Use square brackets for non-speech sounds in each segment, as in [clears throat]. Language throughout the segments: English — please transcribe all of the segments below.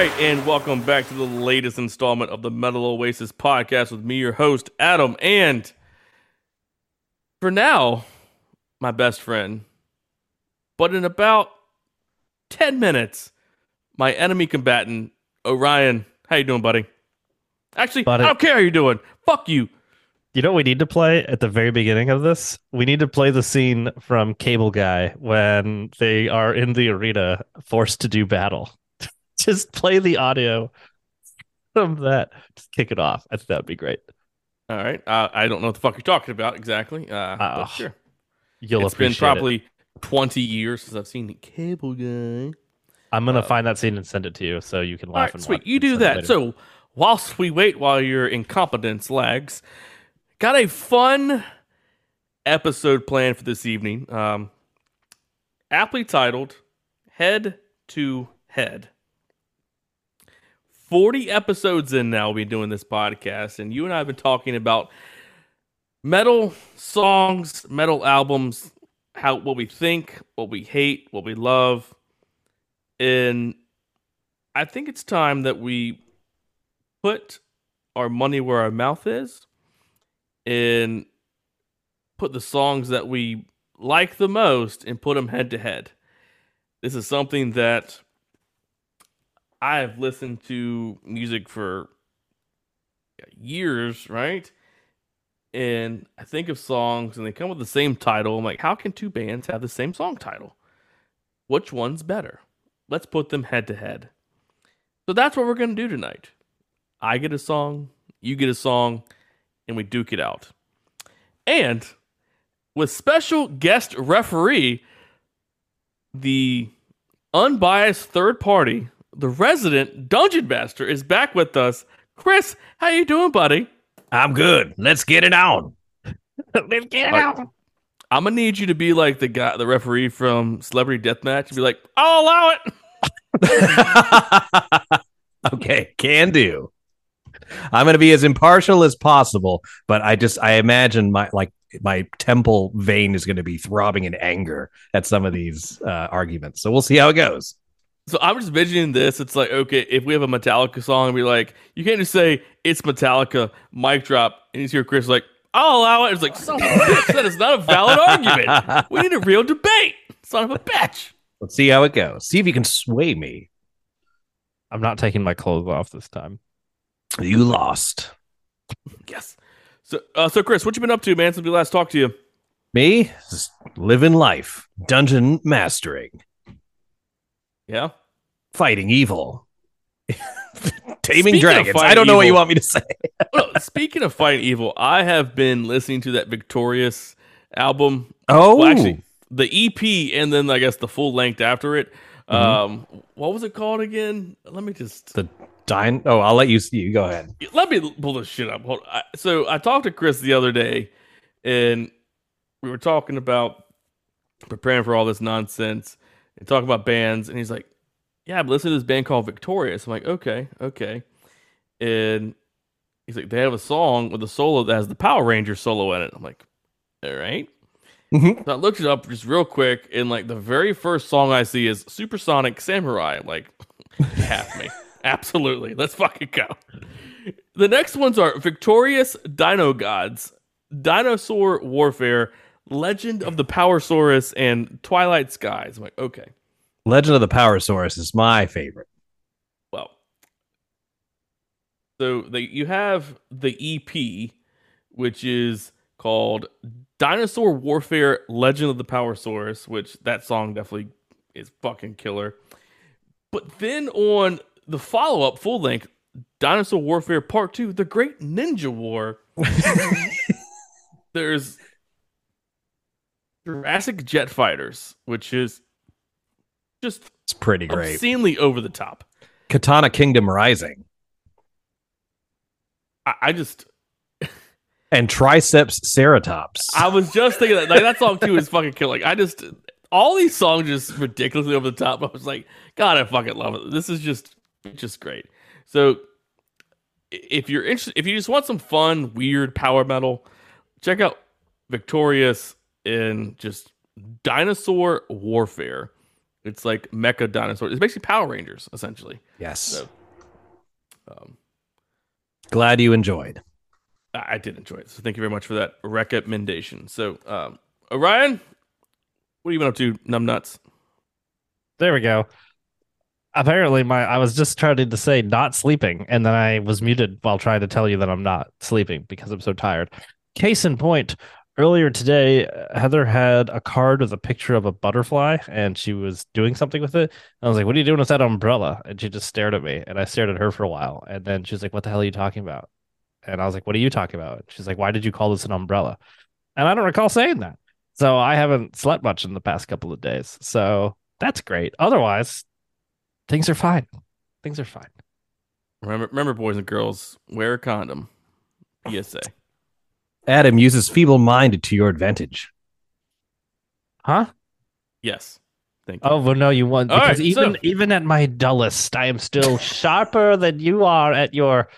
Right, and welcome back to the latest installment of the Metal Oasis podcast with me, your host, Adam. And for now, my best friend. But in about 10 minutes, my enemy combatant, Orion. How you doing, buddy? Actually, Buddy. I don't care how you're doing. Fuck you. You know what we need to play at the very beginning of this? We need to play the scene from Cable Guy when they are in the arena forced to do battle. [laughs] Just play the audio from that. Just kick it off. I think that would be great. All right. Uh, I don't know what the fuck you're talking about exactly. Uh, Oh, sure. You'll it's been appreciate it. probably 20 years since I've seen the Cable Guy. I'm gonna uh, find that scene and send it to you so you can laugh right, and sweet. You and do that. So, whilst we wait while your incompetence lags, got a fun episode planned for this evening. Um, aptly titled "Head to Head." Forty episodes in now, we'll be doing this podcast, and you and I have been talking about metal songs, metal albums, how what we think, what we hate, what we love, and I think it's time that we put our money where our mouth is and put the songs that we like the most and put them head to head. This is something that I have listened to music for years, right? And I think of songs and they come with the same title. I'm like, how can two bands have the same song title? Which one's better? Let's put them head to head. So that's what we're going to do tonight. I get a song, you get a song, and we duke it out. And with special guest referee, the unbiased third party, the resident dungeon master is back with us. Chris, how you doing, buddy? I'm good. Let's get it on. [laughs] Let's get it All right. I'm gonna need you to be like the guy, the referee from Celebrity Deathmatch, and be like, "I'll allow it." [laughs] okay, can do. I'm going to be as impartial as possible, but I just I imagine my like my temple vein is going to be throbbing in anger at some of these uh, arguments. So we'll see how it goes. So I'm just envisioning this. It's like, okay, if we have a Metallica song, and be like, you can't just say it's Metallica, mic drop, and you hear Chris like, I'll allow it. It's like, son of a bitch, that is not a valid [laughs] argument. We need a real debate. Son of a bitch. Let's see how it goes. See if you can sway me. I'm not taking my clothes off this time. You lost. Yes. So, uh, so Chris, what you been up to, man, since we last talked to you? Me, just living life, dungeon mastering, Yeah. Fighting evil, [laughs] taming Speaking dragons. I don't know what you want me to say. [laughs] Well, speaking of fighting evil, I have been listening to that Victorious album. Oh, Well, actually, the EP and then I guess the full length after it. Mm-hmm. Um, what was it called again? Let me just the dine. Oh, I'll let you see. You go ahead. let me pull this shit up. Hold I, so I talked to Chris the other day, and we were talking about preparing for all this nonsense and talking about bands, and he's like, "Yeah, I'm listening to this band called Victorious." I'm like, "Okay, okay," and he's like, "They have a song with a solo that has the Power Ranger solo in it." I'm like, "All right." Mhm. So I looked it up just real quick, and like the very first song I see is Supersonic Samurai. I'm like, [laughs] half me. Absolutely. Let's fucking go. The next ones are Victorious Dino Gods, Dinosaur Warfare, Legend of the Powersaurus, and Twilight Skies. I'm like, okay, Legend of the Powersaurus is my favorite. well. So they, you have the EP, which is called Dinosaur Warfare Legend of the Powersaurus, which that song definitely is fucking killer. But then on the follow up full length, Dinosaur Warfare Part 2, The Great Ninja War, [laughs] there's Jurassic Jet Fighters, which is just It's pretty great. obscenely over the top. Katana Kingdom Rising I, I just [laughs] and Triceps Ceratops. I was just thinking that like that song too is fucking killer. Like I just all these songs just ridiculously over the top. I was like, God, I fucking love it. This is just just great. So if you're interested, if you just want some fun, weird power metal, check out Victorious in just Dinosaur Warfare. It's like Mecha Dinosaurs. It's basically Power Rangers, essentially. Yes. So- Um, Glad you enjoyed. I I did enjoy it. So thank you very much for that recommendation. So, um, Orion, what have you been up to, numbnuts? There we go. Apparently, my I was just trying to say not sleeping, and then I was muted while trying to tell you that I'm not sleeping because I'm so tired. Case in point, earlier today, Heather had a card with a picture of a butterfly, and she was doing something with it. I was like, "What are you doing with that umbrella?" And she just stared at me, and I stared at her for a while, and then she was like, "What the hell are you talking about?" And I was like, "What are you talking about?" She's like, "Why did you call this an umbrella?" And I don't recall saying that. So I haven't slept much in the past couple of days. So that's great. Otherwise, things are fine. Things are fine. Remember, remember, boys and girls, wear a condom. PSA. Adam uses feeble minded to your advantage. Huh? Yes. Thank you. Oh well, no, you won All because right, even so- even at my dullest, I am still [laughs] sharper than you are at your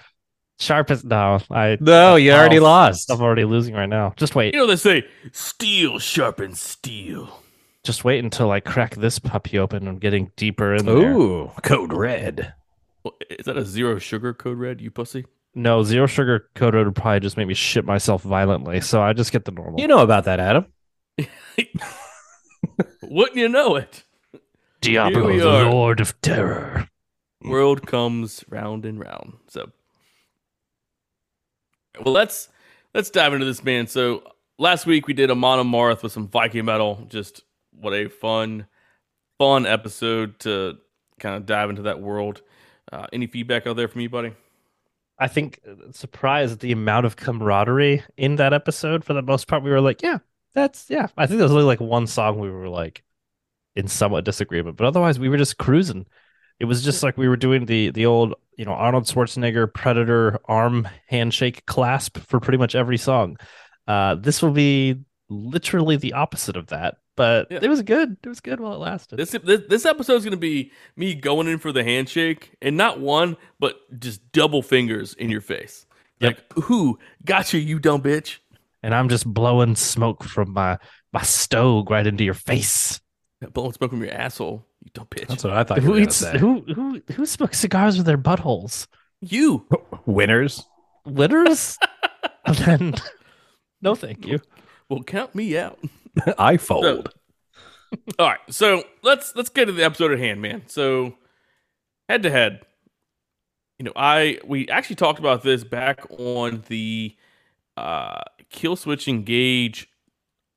sharpest. No, I No, you already Oh, lost. I'm already losing right now. Just wait, You know they say steel sharpens steel. just wait until I crack this puppy open. I'm getting deeper in there. Ooh, code red. Well, Is that a zero sugar code red? You pussy. No, zero sugar coated would probably just make me shit myself violently. So I just get the normal. You know about that, Adam. [laughs] Wouldn't you know it? Diablo, the are. Lord of Terror. World comes round and round. So, well, let's let's dive into this, man. So last week we did a monomarth with some Viking metal. Just what a fun, fun episode to kind of dive into that world. Uh, any feedback out there from you, buddy? I think uh, surprised at the amount of camaraderie in that episode. For the most part, we were like, yeah, that's yeah. I think there was only like one song we were like in somewhat disagreement, but otherwise we were just cruising. It was just like we were doing the the old, you know, Arnold Schwarzenegger Predator arm handshake clasp for pretty much every song. Uh, this will be literally the opposite of that, but Yeah. it was good. It was good while it lasted. This this, this episode is going to be me going in for the handshake, and not one, but just double fingers in your face. Yep. Like, who got you, you dumb bitch? and I'm just blowing smoke from my my stove right into your face. Blowing smoke from your asshole, you dumb bitch. That's what I thought you Who were eats say. who who who smokes cigars with their buttholes? you. Winners. Litters? and [laughs] then no, thank you. Well, count me out. [laughs] I fold. All right, so let's let's get to the episode at hand, man. So head to head, you know, I we actually talked about this back on the uh Killswitch Engage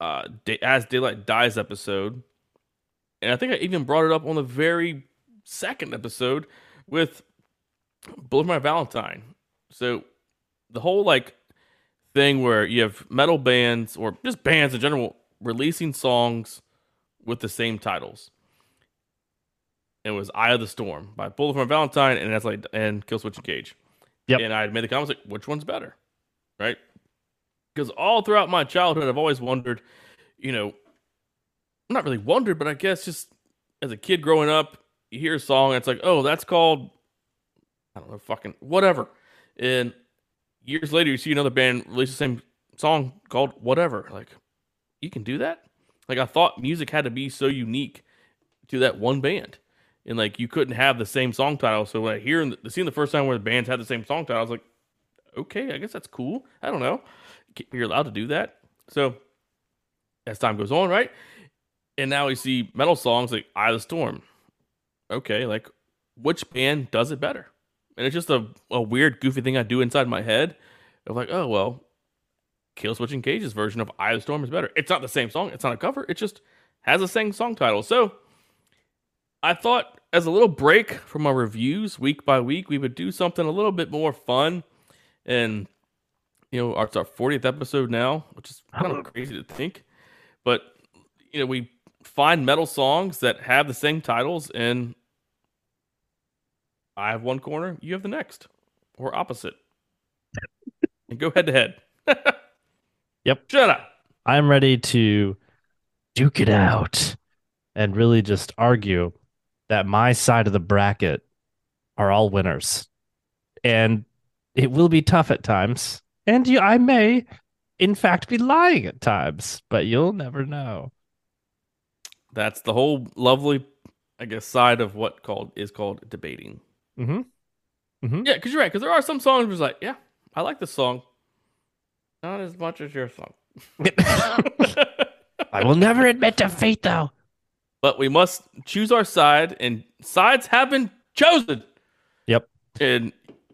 uh da- as daylight dies episode, and I think I even brought it up on the very second episode with Bullet My Valentine. So the whole like thing where you have metal bands or just bands in general releasing songs with the same titles. It was Eye of the Storm by Bullet for Valentine and that's like and Killswitch Engage. Yep. And I had made the comments like, which one's better? Right? Because all throughout my childhood, I've always wondered, you know, not really wondered, but I guess just as a kid growing up, you hear a song and it's like, oh, that's called, I don't know, fucking whatever. And years later, you see another band release the same song called whatever. Like, you can do that? Like, I thought music had to be so unique to that one band. And like, you couldn't have the same song title. So when I hear the seeing the first time where the bands had the same song title, I was like, okay, I guess that's cool. I don't know. You're allowed to do that. So as time goes on, right? And now we see metal songs like Eye of the Storm. Okay, like which band does it better? And it's just a, a weird, goofy thing I do inside my head of like, oh, well, Killswitch Engage's version of Eye of the Storm is better. It's not the same song, it's not a cover, it just has the same song title. So I thought as a little break from our reviews week by week, we would do something a little bit more fun. And, you know, it's our 40th episode now, which is kind of [laughs] crazy to think. But, you know, we find metal songs that have the same titles, and I have one corner, you have the next, or opposite. and go head to head. [laughs] Yep. Shut up. I'm ready to duke it out and really just argue that my side of the bracket are all winners. And it will be tough at times. And you, I may, in fact, be lying at times, but you'll never know. That's the whole lovely I guess, side of what called is called debating. Mm-hmm. Yeah, because you're right. Because there are some songs where it's like, yeah, I like this song, not as much as your song. [laughs] I will never admit defeat, though. but we must choose our side, and sides have been chosen. Yep. And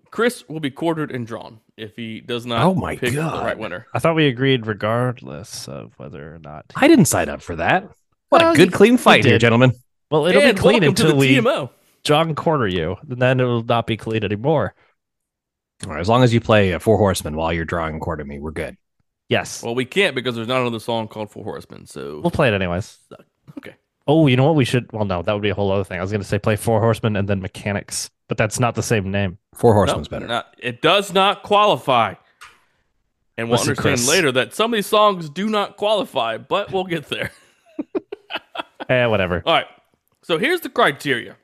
Chris will be quartered and drawn if he does not. Oh my pick God. the right winner. I thought we agreed regardless of whether or not. I didn't sign up for that. What Well, a good, clean fight here, gentlemen. Well, it'll and be clean welcome to until the we TMO. John corner you, and then it will not be clean anymore. All right, as long as you play uh, Four Horsemen while you're drawing and quarter me, we're good. Yes, Well, we can't because there's not another song called Four Horsemen. So we'll play it anyways. okay. Oh, you know what? We should. Well, no, that would be a whole other thing. I was going to say play Four Horsemen and then Mechanix, but that's not the same name. Four No, Horsemen's better. not- it does not qualify. And we'll Listen, understand Chris. later that some of these songs do not qualify, but we'll get there. [laughs] Eh, whatever. All right. So here's the criteria.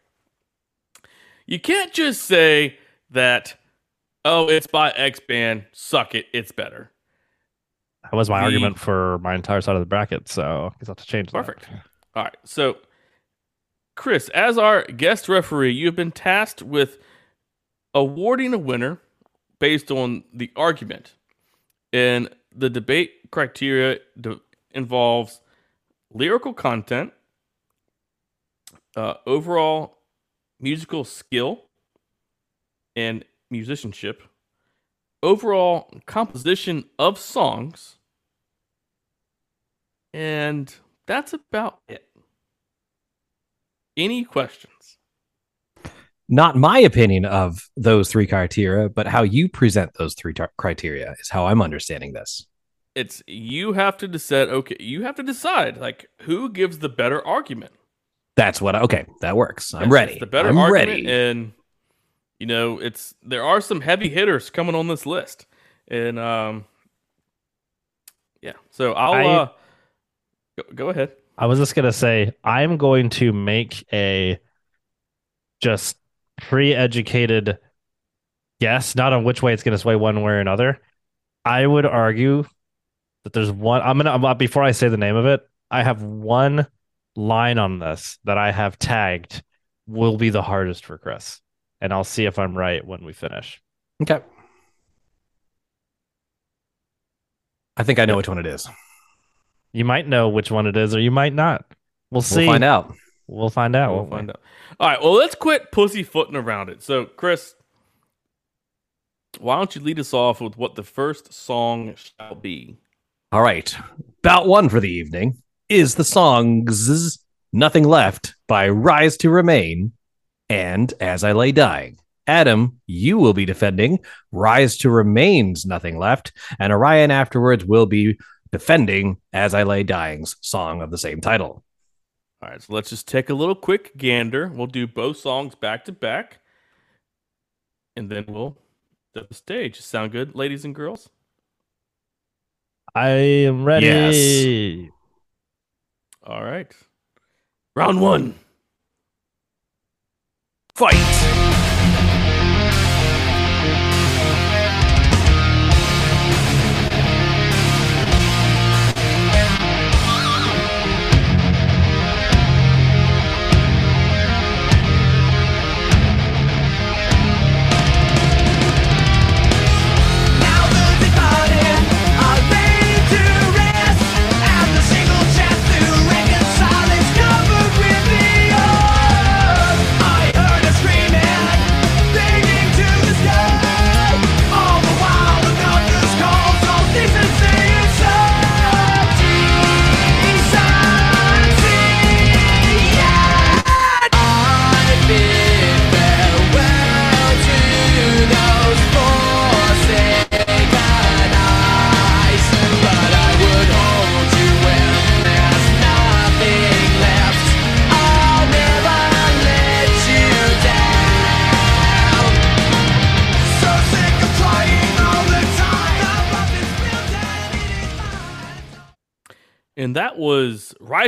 You can't just say that, oh, it's by X band, suck it, it's better. That was my The- argument for my entire side of the bracket, so I guess I'll have to change that. Perfect. All right. So, Chris, as our guest referee, you have been tasked with awarding a winner based on the argument. And the debate criteria de- involves lyrical content, uh, overall musical skill and musicianship, overall composition of songs, and that's about it. Any questions? Not my opinion of those three criteria, but how you present those three tar- criteria is how I'm understanding this. It's you have to decide. Okay, you have to decide like who gives the better argument. That's what. I, okay, that works. I'm It's- ready. The better I'm argument, ready. and you know it's there are some heavy hitters coming on this list, and um, yeah. So I'll I- uh, go, go ahead. I was just gonna say I'm going to make a just pre-educated guess, not on which way it's gonna sway one way or another. I would argue that there's one. I'm gonna before I say the name of it. I have one line on this that I have tagged will be the hardest for Chris, and I'll see if I'm right when we finish. okay. I think I know which one it is. You might know which one it is, or you might not. We'll see. We'll find out. We'll find out. We'll won't we? find out. All right. Well, let's quit pussyfooting around it. So, Chris, why don't you lead us off with what the first song shall be? All right. Bout one for the evening is the songs Nothing Left by Rise to Remain and As I Lay Dying. Adam, you will be defending Rise to Remain's Nothing Left, and Orion afterwards will be defending As I Lay Dying's song of the same title. All right. So let's just take a little quick gander. We'll do both songs back to back, and then we'll set the stage. Sound good, ladies and girls? I am ready. All right. Round one. Fight!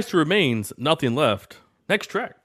To Remains, Nothing Left. Next track.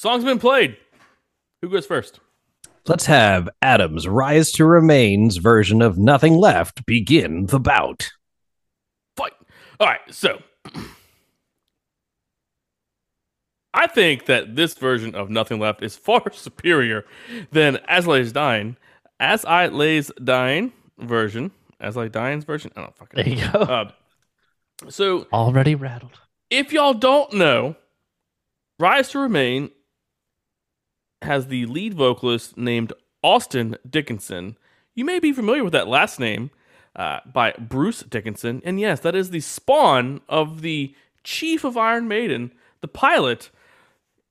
Song's been played. Who goes first? Let's have Adam's Rise to Remains version of Nothing Left begin the bout. Fight. All right, so I think that this version of Nothing Left is [laughs] far superior than As I Lays Dying. As I Lays Dying version. As I Dying's version. I don't fucking There you go. Uh, so Already rattled. if y'all don't know, Rise to Remain has the lead vocalist named Austin Dickinson. You may be familiar with that last name uh, by Bruce Dickinson. And yes, that is the spawn of the chief of Iron Maiden, the pilot.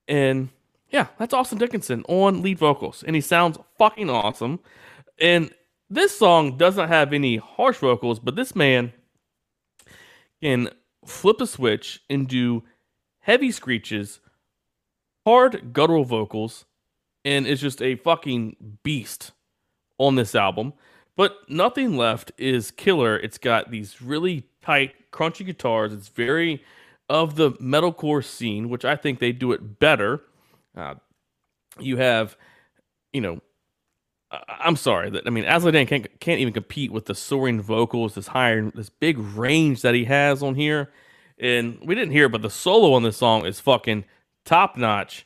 And yeah, that's Austin Dickinson on lead vocals. And he sounds fucking awesome. And this song doesn't have any harsh vocals, but this man can flip a switch and do heavy screeches, hard guttural vocals, and is just a fucking beast on this album. But Nothing Left is killer. It's got these really tight, crunchy guitars. It's very of the metalcore scene, which I think they do it better. Uh, you have, you know, I- I'm sorry that I mean Aslan can't can't even compete with the soaring vocals, this higher, this big range that he has on here. And we didn't hear but the solo on this song is fucking top notch.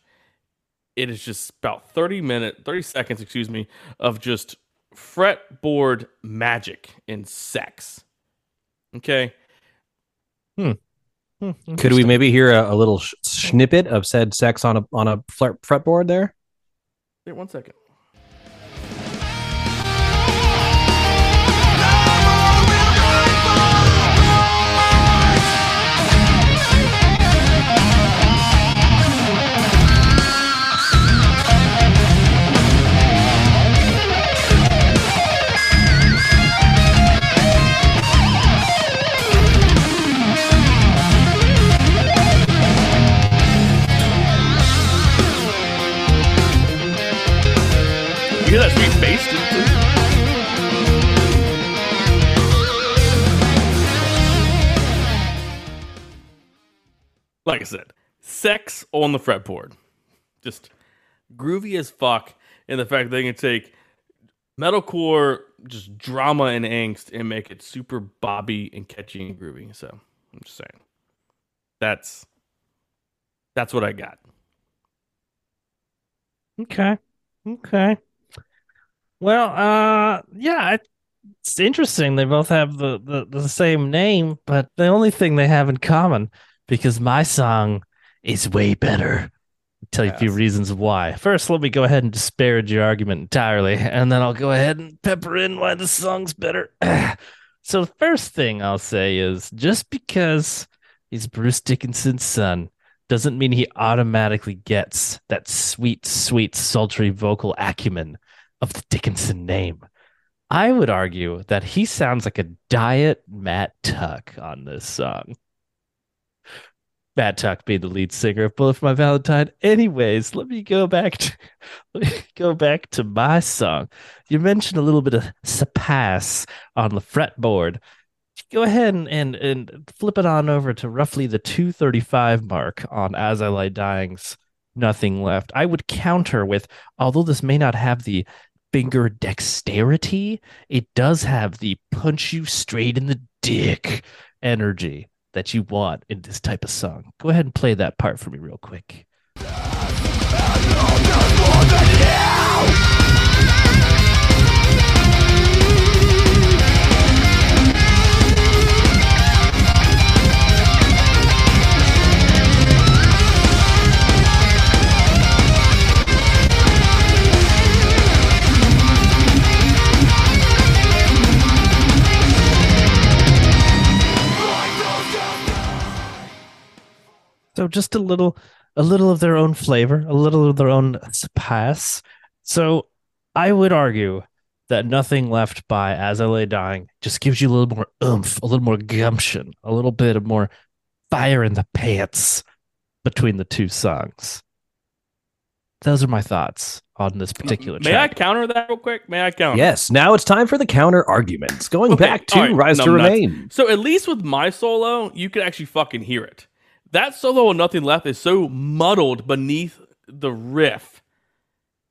It is just about 30 minutes, 30 seconds, excuse me, of just fretboard magic and sex. Okay. Hmm, Could we maybe hear a, a little sh- snippet of said sex on a on a fret, fretboard there? Wait one second. Like I said, sex on the fretboard. Just groovy as fuck. And the fact that they can take metalcore, just drama and angst, and make it super bobby and catchy and groovy. So I'm just saying. That's that's what I got. Okay. Okay. Well, uh, yeah, it's interesting. They both have the, the, the same name, but the only thing they have in common, because my song is way better. I'll tell you a few reasons why. First, let me go ahead and disparage your argument entirely, and then I'll go ahead and pepper in why the song's better. [clears throat] so, the first thing I'll say is just because he's Bruce Dickinson's son doesn't mean he automatically gets that sweet, sweet, sultry vocal acumen of the Dickinson name. I would argue that he sounds like a diet Matt Tuck on this song. Matt Tuck being the lead singer of Bullet for My Valentine. Anyways, let me go back to [laughs] let me go back to my song. You mentioned a little bit of surpass on the fretboard. Go ahead and, and and flip it on over to roughly the 235 mark on As I Lie Dying's Nothing Left. I would counter with, although this may not have the finger dexterity, it does have the punch you straight in the dick energy that you want in this type of song. Go ahead and play that part for me real quick. So just a little, a little of their own flavor, a little of their own spice. So I would argue that nothing left by As I Lay Dying just gives you a little more oomph, a little more gumption, a little bit of more fire in the pants between the two songs. Those are my thoughts on this particular May I counter that real quick? May I counter? Yes. Now it's time for the counter arguments. Going Okay, back to all right, Rise to numbnuts. Remain. So at least with my solo, you could actually fucking hear it. That solo on Nothing Left is so muddled beneath the riff.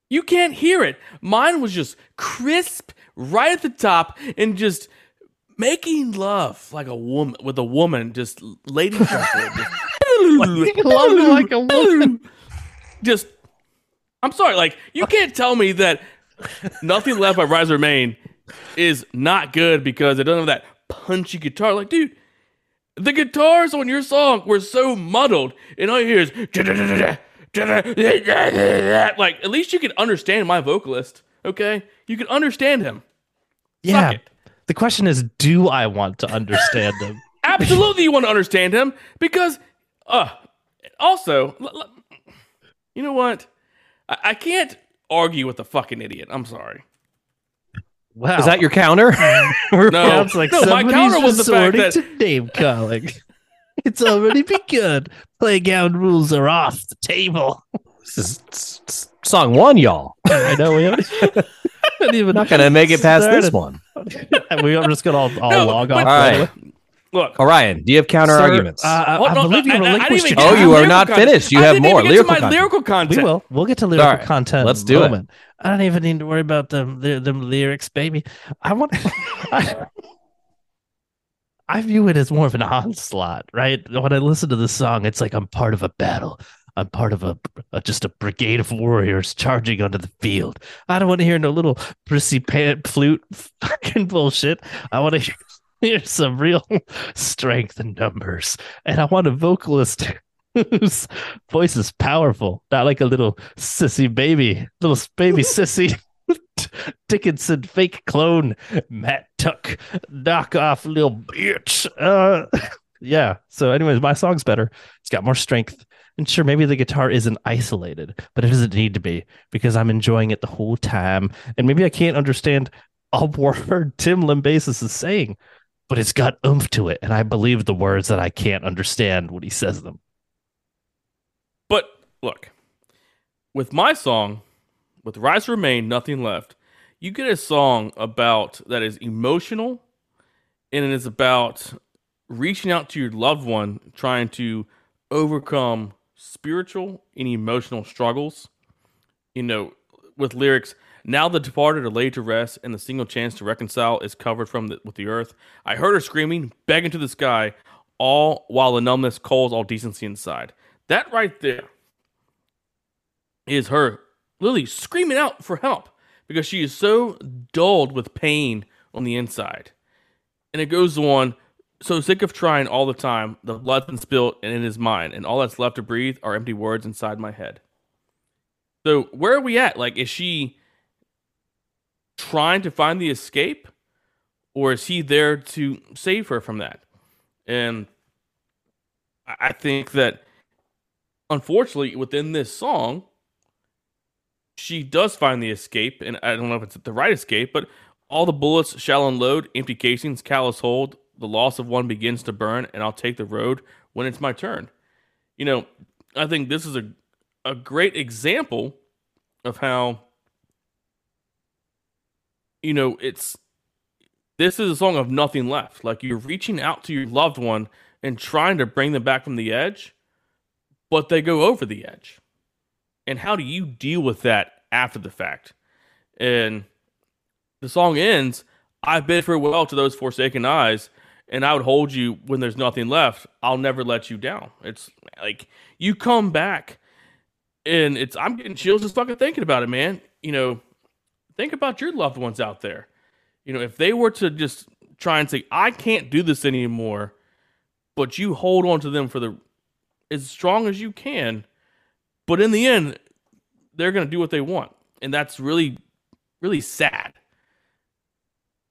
You can't hear it. Mine was just crisp right at the top and just making love like a woman with a woman, just lady [laughs] love like a woman. [laughs] Just, I'm sorry, like you can't tell me that nothing left by Rise Remain is not good because it doesn't have that punchy guitar. Like, dude, the guitars on your song were so muddled, and all you hear is like at least you can understand my vocalist. Okay, you can understand him. Yeah. The question is, do I want to understand him? [laughs] Absolutely, you want to understand him because, uh, also, you know what? I, I can't argue with a fucking idiot. I'm sorry. Wow. Is that your counter? [laughs] No, Sounds like no, my counter was the fact that to name calling. [laughs] it's already begun. Playground rules are off the table. this is song one, y'all. I know we haven't, haven't even Not gonna make it past this one. [laughs] we are just gonna all, all No, log off. All right. Look. Orion, do you have counter Sir, arguments? Uh, I, Hold I on, believe you I- I- I didn't relinquished even get Oh, to you are not content. finished. You I have didn't even more get to lyrical my content. lyrical content. We will. We'll get to lyrical right. content. Let's in a do it. I don't even need to worry about them the, them lyrics, baby. I want. [laughs] I, I view it as more of an onslaught, right? When I listen to this song, it's like I'm part of a battle. I'm part of a, a just a brigade of warriors charging onto the field. I don't want to hear no little prissy pant flute [laughs] fucking bullshit. I want to hear, hear some real [laughs] strength in numbers, and I want a vocalist [laughs] whose voice is powerful, not like a little sissy baby, little baby [laughs] sissy. Dickinson fake clone Matt Tuck knock off little bitch. Uh, yeah. So, anyways, my song's better. It's got more strength. And sure, maybe the guitar isn't isolated, but it doesn't need to be because I'm enjoying it the whole time. And maybe I can't understand a word Tim Lambesis is saying, but it's got oomph to it. And I believe the words that I can't understand when he says them. But look, with my song, with Rise Remain, Nothing Left, you get a song about that is emotional and it is about reaching out to your loved one, trying to overcome spiritual and emotional struggles. You know, with lyrics, now the departed are laid to rest, and the single chance to reconcile is covered from the, with the earth. I heard her screaming, begging to the sky, all while the numbness calls all decency inside. That right there is her Lily screaming out for help because she is so dulled with pain on the inside. And it goes on, so sick of trying all the time, the blood's been spilled and it is mine, and all that's left to breathe are empty words inside my head. So where are we at? Like, is she trying to find the escape? Or is he there to save her from that? And I think that unfortunately within this song she does find the escape and i don't know if it's the right escape but all the bullets shall unload empty casings callous hold the loss of one begins to burn and i'll take the road when it's my turn you know i think this is a, a great example of how you know it's this is a song of nothing left like you're reaching out to your loved one and trying to bring them back from the edge but they go over the edge. And how do you deal with that after the fact? And the song ends, I bid farewell to those forsaken eyes, and I would hold you when there's nothing left. I'll never let you down. It's like you come back, and it's I'm getting chills just fucking thinking about it, man. You know, think about your loved ones out there. You know, if they were to just try and say, I can't do this anymore, but you hold on to them for the as strong as you can. But in the end, they're to do what they want. And that's really, really sad.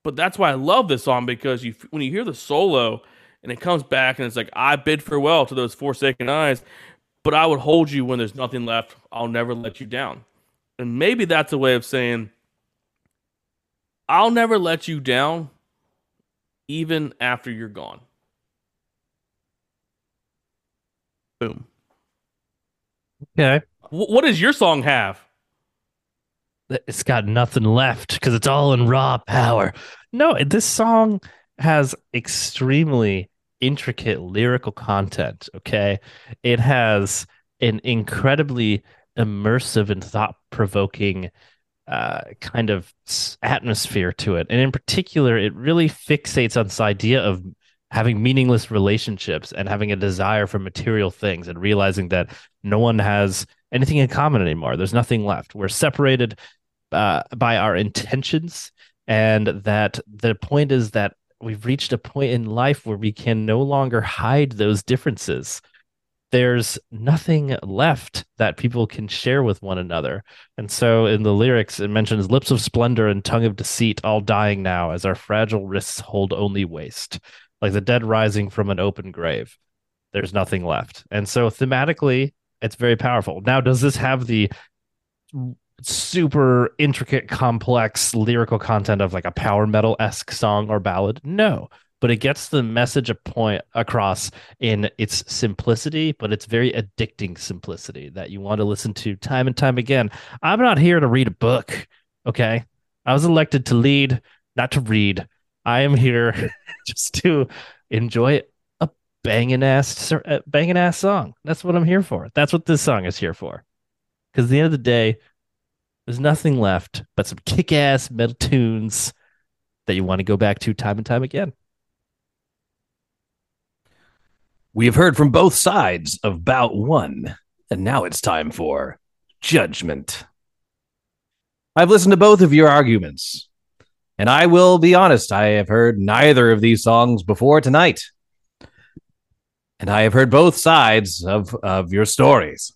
But that's why I love this song because you, when you hear the solo and it comes back and it's like, I bid farewell to those forsaken eyes, but I would hold you when there's nothing left. I'll never let you down. And maybe that's a way of saying, I'll never let you down even after you're gone. Boom. Okay. Wh- what does your song have? it's got nothing left because it's all in raw power. No, this song has extremely intricate lyrical content. Okay. It has an incredibly immersive and thought provoking uh, kind of atmosphere to it. And in particular, it really fixates on this idea of having meaningless relationships and having a desire for material things and realizing that no one has anything in common anymore. There's nothing left. We're separated uh, by our intentions, and that the point is that we've reached a point in life where we can no longer hide those differences. There's nothing left that people can share with one another. And so in the lyrics, it mentions lips of splendor and tongue of deceit, all dying now as our fragile wrists hold only waste, like the dead rising from an open grave. There's nothing left. And so thematically, it's very powerful. Now, does this have the super intricate, complex lyrical content of like a power metal esque song or ballad? No, but it gets the message a point across in its simplicity, but it's very addicting simplicity that you want to listen to time and time again. I'm not here to read a book, okay? I was elected to lead, not to read. I am here [laughs] just to enjoy a banging ass, banging ass song. That's what I'm here for. That's what this song is here for. Because at the end of the day, there's nothing left but some kick ass metal tunes that you want to go back to time and time again. We have heard from both sides of bout one, and now it's time for judgment. I've listened to both of your arguments, and I will be honest, I have heard neither of these songs before tonight. And I have heard both sides of, of your stories.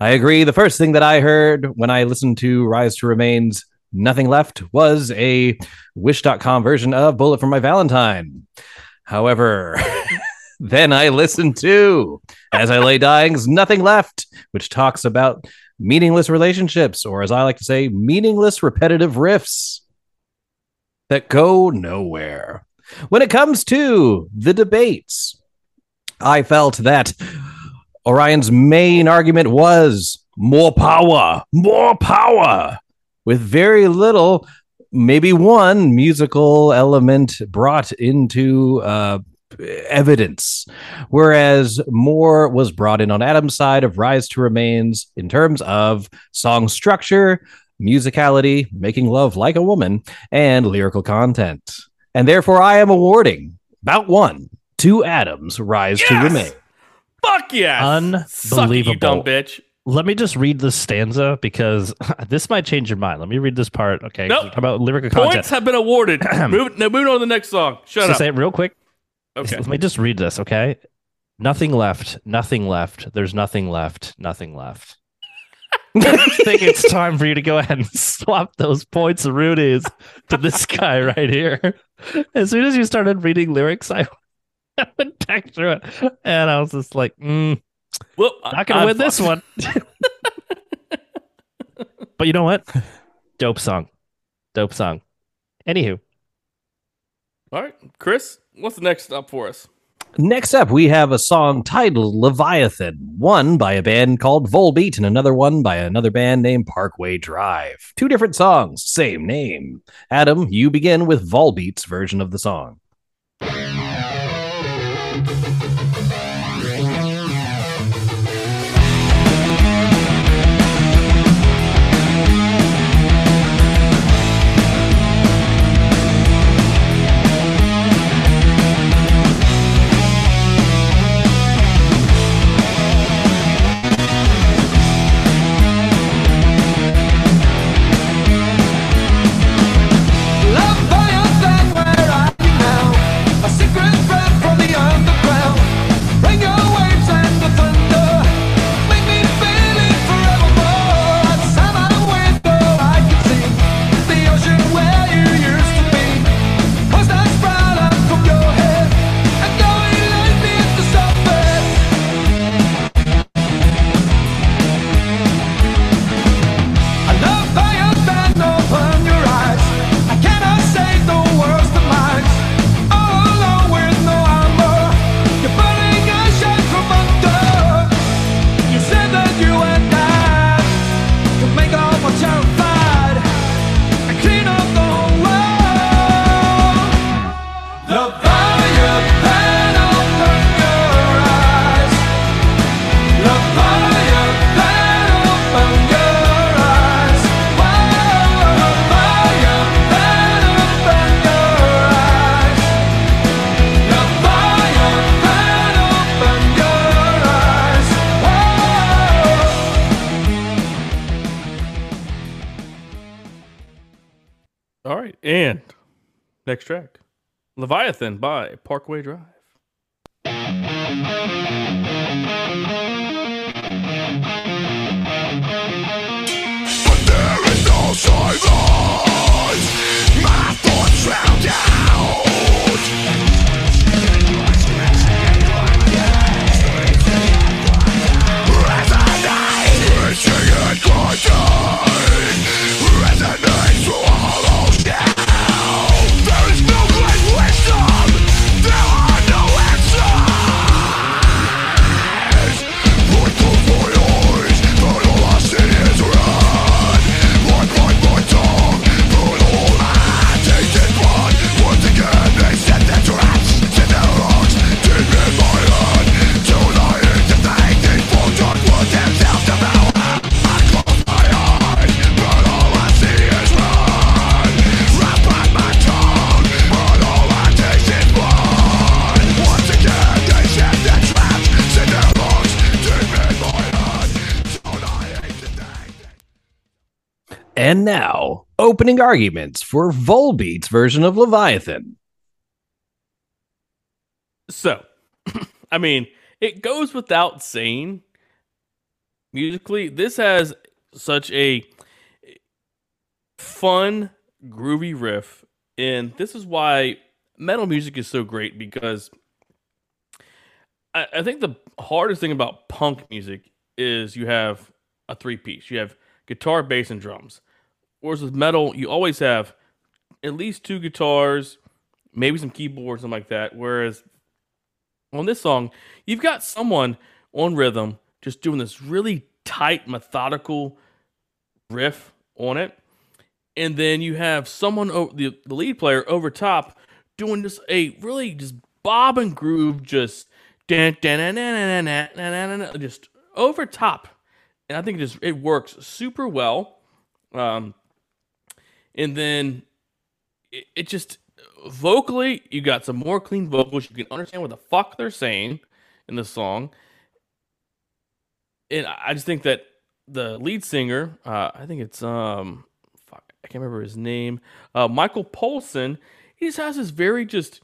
I agree. The first thing that I heard when I listened to Rise to Remain's Nothing Left was a Wish.com version of Bullet for My Valentine. However, [laughs] then I listened to As I Lay Dying's Nothing Left, which talks about meaningless relationships, or as I like to say, meaningless repetitive riffs that go nowhere. When it comes to the debates, I felt that Orion's main argument was more power, more power, with very little, maybe one musical element brought into uh, evidence. Whereas more was brought in on Adam's side of Rise to Remains in terms of song structure, musicality, making love like a woman, and lyrical content. And therefore, I am awarding about one to Adam's Rise to Remains. Fuck yes. Suck it, you dumb bitch. Let me just read this stanza because [laughs] this might change your mind. Let me read this part. Okay. Nope. Talk about lyrical Points content. have been awarded. [clears throat] Move, no, moving on to the next song. Shut So up. say it real quick. Okay. Let me just read this, okay? Nothing left. Nothing left. There's nothing left. Nothing left. I think [laughs] it's time for you to go ahead and swap those points of Rudy's to this guy right here. As soon as you started reading lyrics, I went back through it and I was just like, mm, Well, not gonna I'm win this one. but you know what? Dope song. Dope song. Anywho, All right, Chris, what's next up for us? Next up, we have a song titled Leviathan, one by a band called Volbeat and another one by another band named Parkway Drive. Two different songs, same name. Adam, you begin with Volbeat's version of the song. All right. And next track Leviathan by Parkway Drive. But there is no silence. My thoughts drowned out. Resonate, it could die Resonates yeah. And now, opening arguments for Volbeat's version of Leviathan. So, [clears throat] I mean, it goes without saying. Musically, this has such a fun, groovy riff, and this is why metal music is so great because I, I think the hardest thing about punk music is you have a three piece. You have guitar, bass, and drums. Whereas with metal, you always have at least two guitars, maybe some keyboards, something like that. Whereas on this song, you've got someone on rhythm just doing this really tight, methodical riff on it. And then you have someone, the, the lead player over top, doing just a really just bob and groove, just just over top. And I think it just it works super well. Um, and then it, it just vocally, you got some more clean vocals. You can understand what the fuck they're saying in the song. And I just think that the lead singer, uh, I think it's um, fuck, I can't remember his name, uh, Michael Poulsen. He just has this very just,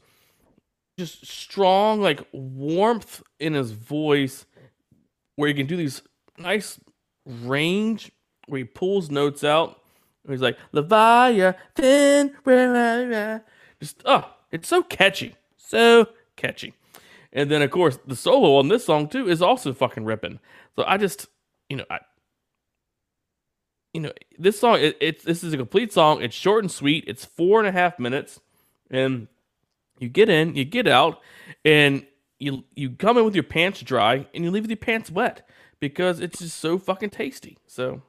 just strong like warmth in his voice, where he can do these nice range where he pulls notes out. He's like Leviathan? Just oh, it's so catchy, so catchy. And then of course the solo on this song too is also fucking ripping. So I just, you know, I, you know, this song it, it's this is a complete song. It's short and sweet. It's four and a half minutes, and you get in, you get out, and you you come in with your pants dry, and you leave with your pants wet because it's just so fucking tasty. So.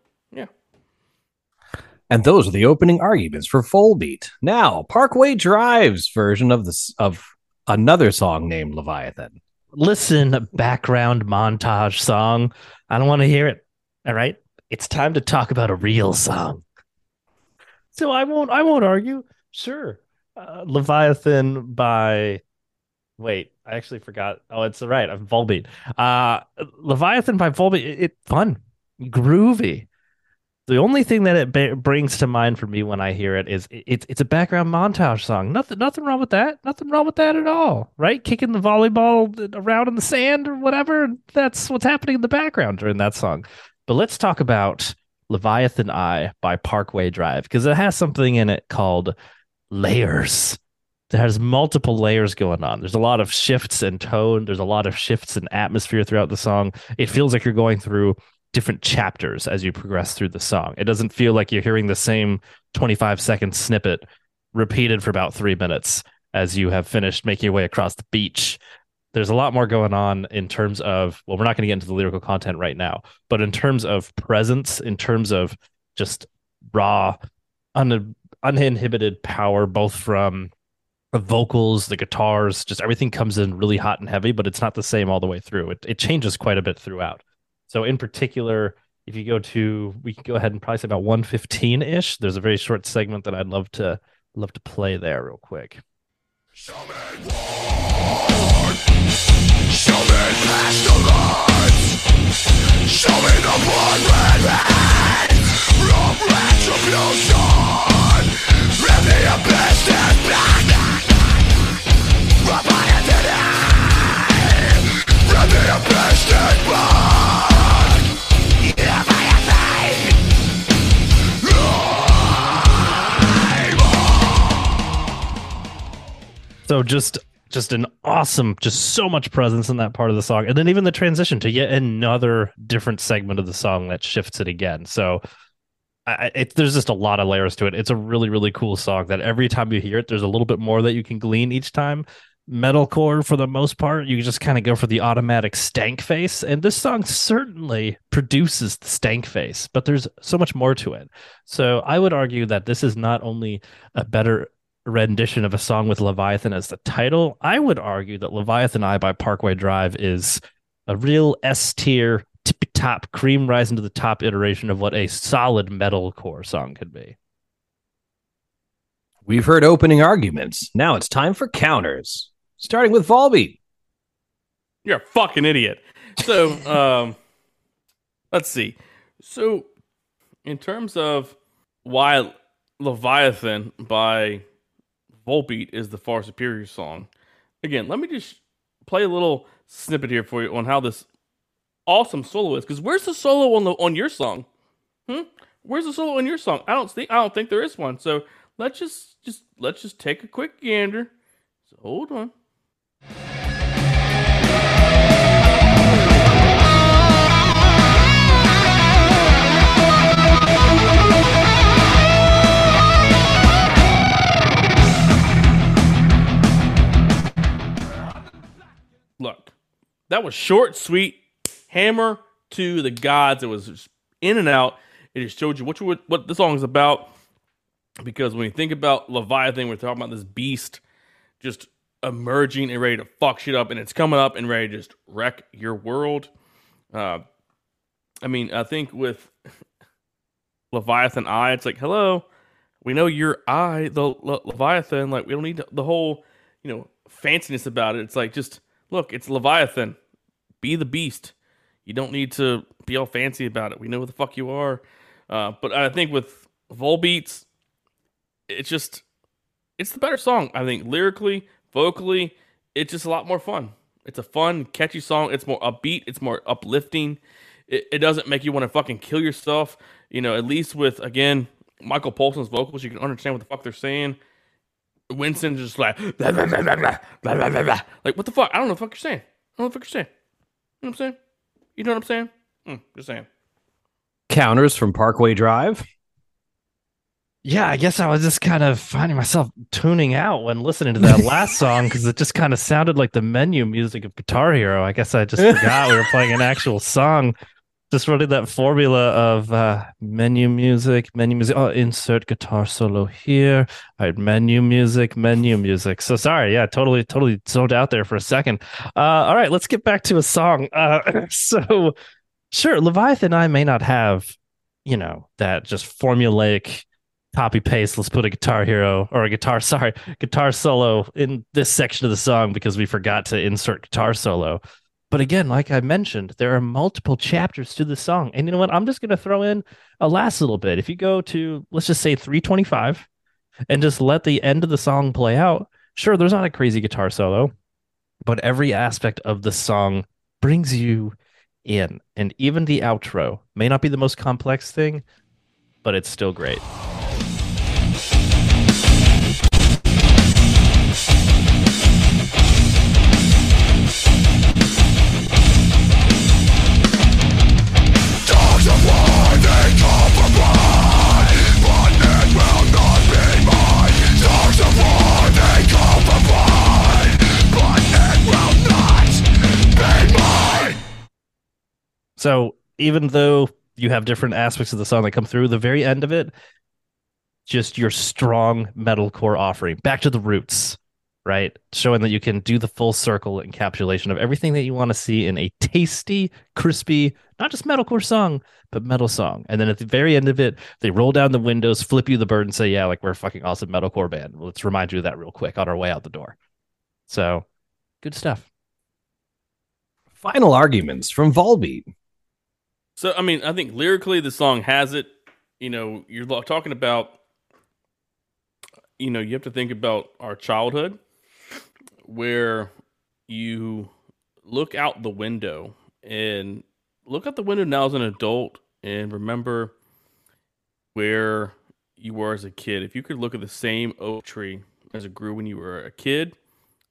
And those are the opening arguments for Volbeat. Now, Parkway Drive's version of this of another song named Leviathan. Listen, background montage song. I don't want to hear it. All right. It's time to talk about a real song. So I won't I won't argue. Sure. Uh, Leviathan by Wait, I actually forgot. Oh, it's right. I'm Volbeat. Uh Leviathan by Volbeat. It, it fun, groovy. The only thing that it brings to mind for me when I hear it is it, it's it's a background montage song. Nothing nothing wrong with that. Nothing wrong with that at all. Right? Kicking the volleyball around in the sand or whatever. That's what's happening in the background during that song. But let's talk about Leviathan I by Parkway Drive because it has something in it called layers. Has multiple layers going on. There's a lot of shifts in tone. There's a lot of shifts in atmosphere throughout the song. It feels like you're going through different chapters as you progress through the song. It doesn't feel like you're hearing the same 25 second snippet repeated for about three minutes as you have finished making your way across the beach. There's a lot more going on in terms of, well, we're not going to get into the lyrical content right now, but in terms of presence, in terms of just raw, un- uninhibited power, both from the vocals, the guitars, just everything comes in really hot and heavy, but it's not the same all the way through. It, it changes quite a bit throughout. So in particular, if you go to, we can go ahead and probably say about 115 ish. There's a very short segment that I'd love to love to play there real quick. Show me past the Show me the blood red retribution the abyss and my identity the abyss and So just just an awesome, just so much presence in that part of the song, and then even the transition to yet another different segment of the song that shifts it again. So I, it, there's just a lot of layers to it. It's a really really cool song that every time you hear it, there's a little bit more that you can glean each time. Metalcore, for the most part, you just kind of go for the automatic stank face, and this song certainly produces the stank face, but there's so much more to it. So I would argue that this is not only a better rendition of a song with Leviathan as the title, I would argue that Leviathan I by Parkway Drive is a real S tier, tippy top, cream rising to the top iteration of what a solid metalcore song could be. We've heard opening arguments. Now it's time for counters. Starting with Volbeat. You're a fucking idiot. So, [laughs] um, let's see. So, in terms of why Leviathan by Volbeat is the far superior song, again, let me just play a little snippet here for you on how this awesome solo is. Because where's the solo on the on your song? Hmm? Where's the solo on your song? I don't think I don't think there is one. So let's just just let's just take a quick gander. So hold on. That was short, sweet, hammer to the gods. It was in and out. It just showed you what you what the song is about. Because when you think about Leviathan, we're talking about this beast just emerging and ready to fuck shit up, and it's coming up and ready to just wreck your world. Uh, I mean, I think with [laughs] Leviathan I, it's like, hello, we know your eye, the Le- Leviathan. Like, we don't need the whole, you know, fanciness about it. It's like, just look, it's Leviathan. Be the beast. You don't need to be all fancy about it. We know who the fuck you are. Uh, but I think with Volbeats, it's just, it's the better song. I think lyrically, vocally, it's just a lot more fun. It's a fun, catchy song. It's more upbeat. It's more uplifting. It, it doesn't make you want to fucking kill yourself. You know, at least with again Michael Poulsen's vocals, you can understand what the fuck they're saying. Winston's just like blah, [laughs] blah, blah, blah, blah, blah, blah, blah, like what the fuck? I don't know what the fuck you're saying. I don't know what the fuck you're saying. You know what I'm saying? You know what I'm saying? Mm, just saying. Counters from Parkway Drive. Yeah, I guess I was just kind of finding myself tuning out when listening to that [laughs] last song because it just kind of sounded like the menu music of Guitar Hero. I guess I just forgot we were playing an actual song. Just running that formula of uh, menu music, menu music. Oh, insert guitar solo here. All right, menu music, menu music. So sorry, yeah, totally, totally zoned out there for a second. Uh, all right, let's get back to a song. Uh, [clears throat] so sure, Leviathan I may not have, you know, that just formulaic copy paste let's put a guitar hero or a guitar sorry guitar solo in this section of the song because we forgot to insert guitar solo but again like i mentioned there are multiple chapters to the song. And you know what? I'm just going to throw in a last little bit. If you go to let's just say 325 and just let the end of the song play out sure there's not a crazy guitar solo but every aspect of the song brings you in. And even the outro may not be the most complex thing but it's still great So even though you have different aspects of the song that come through, the very end of it, just your strong metalcore offering, back to the roots, right? Showing that you can do the full circle encapsulation of everything that you want to see in a tasty, crispy, not just metalcore song, but metal song. And then at the very end of it, they roll down the windows, flip you the bird, and say, "Yeah, like we're a fucking awesome metalcore band." Let's remind you of that real quick on our way out the door. So, good stuff. Final arguments from Volbeat. So I mean, I think lyrically the song has it. You know, you're talking about. You know, you have to think about our childhood, where you look out the window and look out the window now as an adult and remember where you were as a kid. If you could look at the same oak tree as it grew when you were a kid,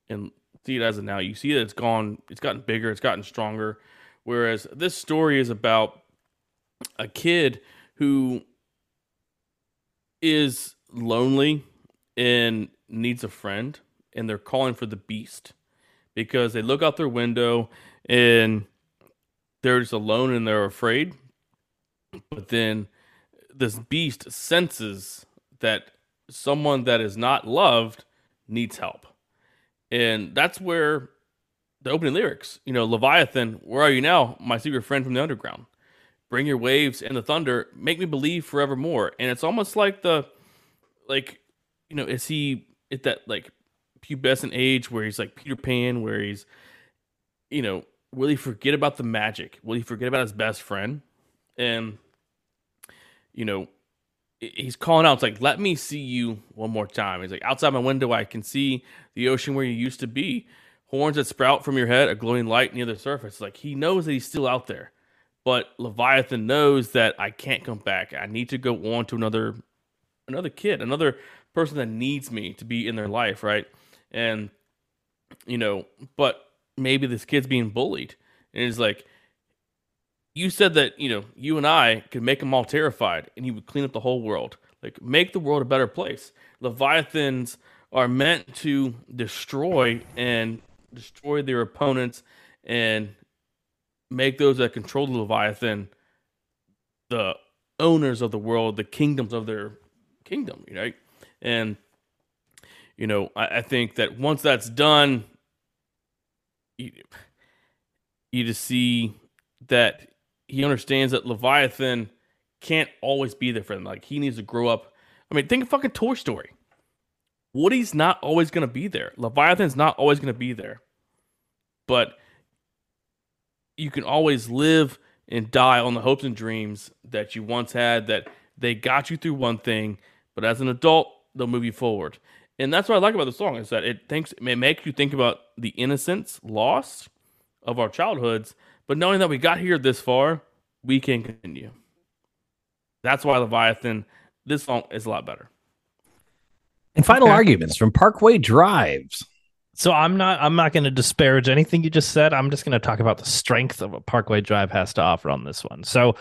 and see it as it now, you see that it's gone, it's gotten bigger, it's gotten stronger. Whereas this story is about a kid who is lonely and needs a friend, and they're calling for the beast because they look out their window and they're just alone and they're afraid. But then this beast senses that someone that is not loved needs help. And that's where the opening lyrics, you know, Leviathan, where are you now, my secret friend from the underground? Bring your waves and the thunder, make me believe forevermore. And it's almost like the, like, you know, is he at that like pubescent age where he's like Peter Pan, where he's, you know, will he forget about the magic? Will he forget about his best friend? And, you know, he's calling out. It's like, let me see you one more time. He's like, outside my window, I can see the ocean where you used to be. Horns that sprout from your head, a glowing light near the surface. Like he knows that he's still out there, but Leviathan knows that I can't come back. I need to go on to another, another kid, another person that needs me to be in their life, right? And you know, but maybe this kid's being bullied, and he's like, you said that you know you and I could make them all terrified, and you would clean up the whole world, like make the world a better place. Leviathans are meant to destroy and destroy their opponents and make those that control the Leviathan the owners of the world, the kingdoms of their kingdom, right? And you know, I, I think that once that's done, you, you just see that he understands that Leviathan can't always be there for him. Like he needs to grow up. I mean, think of fucking Toy Story. Woody's not always going to be there. Leviathan's not always going to be there. But you can always live and die on the hopes and dreams that you once had that they got you through one thing, but as an adult, they'll move you forward. And that's what I like about the song is that it thinks it makes you think about the innocence lost of our childhoods, but knowing that we got here this far, we can continue. That's why Leviathan, this song is a lot better. And final Okay. arguments from Parkway Drives. So I'm not I'm not going to disparage anything you just said. I'm just going to talk about the strength of what Parkway Drive has to offer on this one. So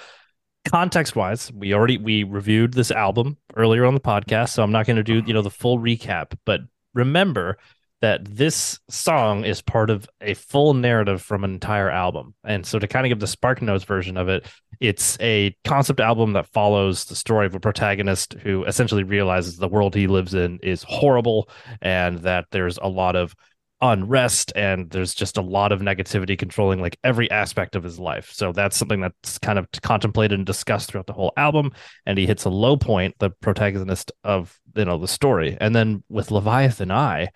context wise, we already we reviewed this album earlier on the podcast, so I'm not going to do, you know, the full recap, but remember that this song is part of a full narrative from an entire album. And so to kind of give the Spark Notes version of it, it's a concept album that follows the story of a protagonist who essentially realizes the world he lives in is horrible and that there's a lot of unrest and there's just a lot of negativity controlling like every aspect of his life. So that's something that's kind of contemplated and discussed throughout the whole album. And he hits a low point, the protagonist of you know the story. And then with Leviathan I,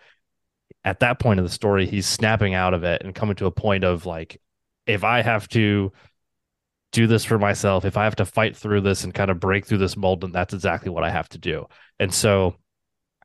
at that point of the story, he's snapping out of it and coming to a point of like, if I have to do this for myself, if I have to fight through this and kind of break through this mold, then that's exactly what I have to do. And so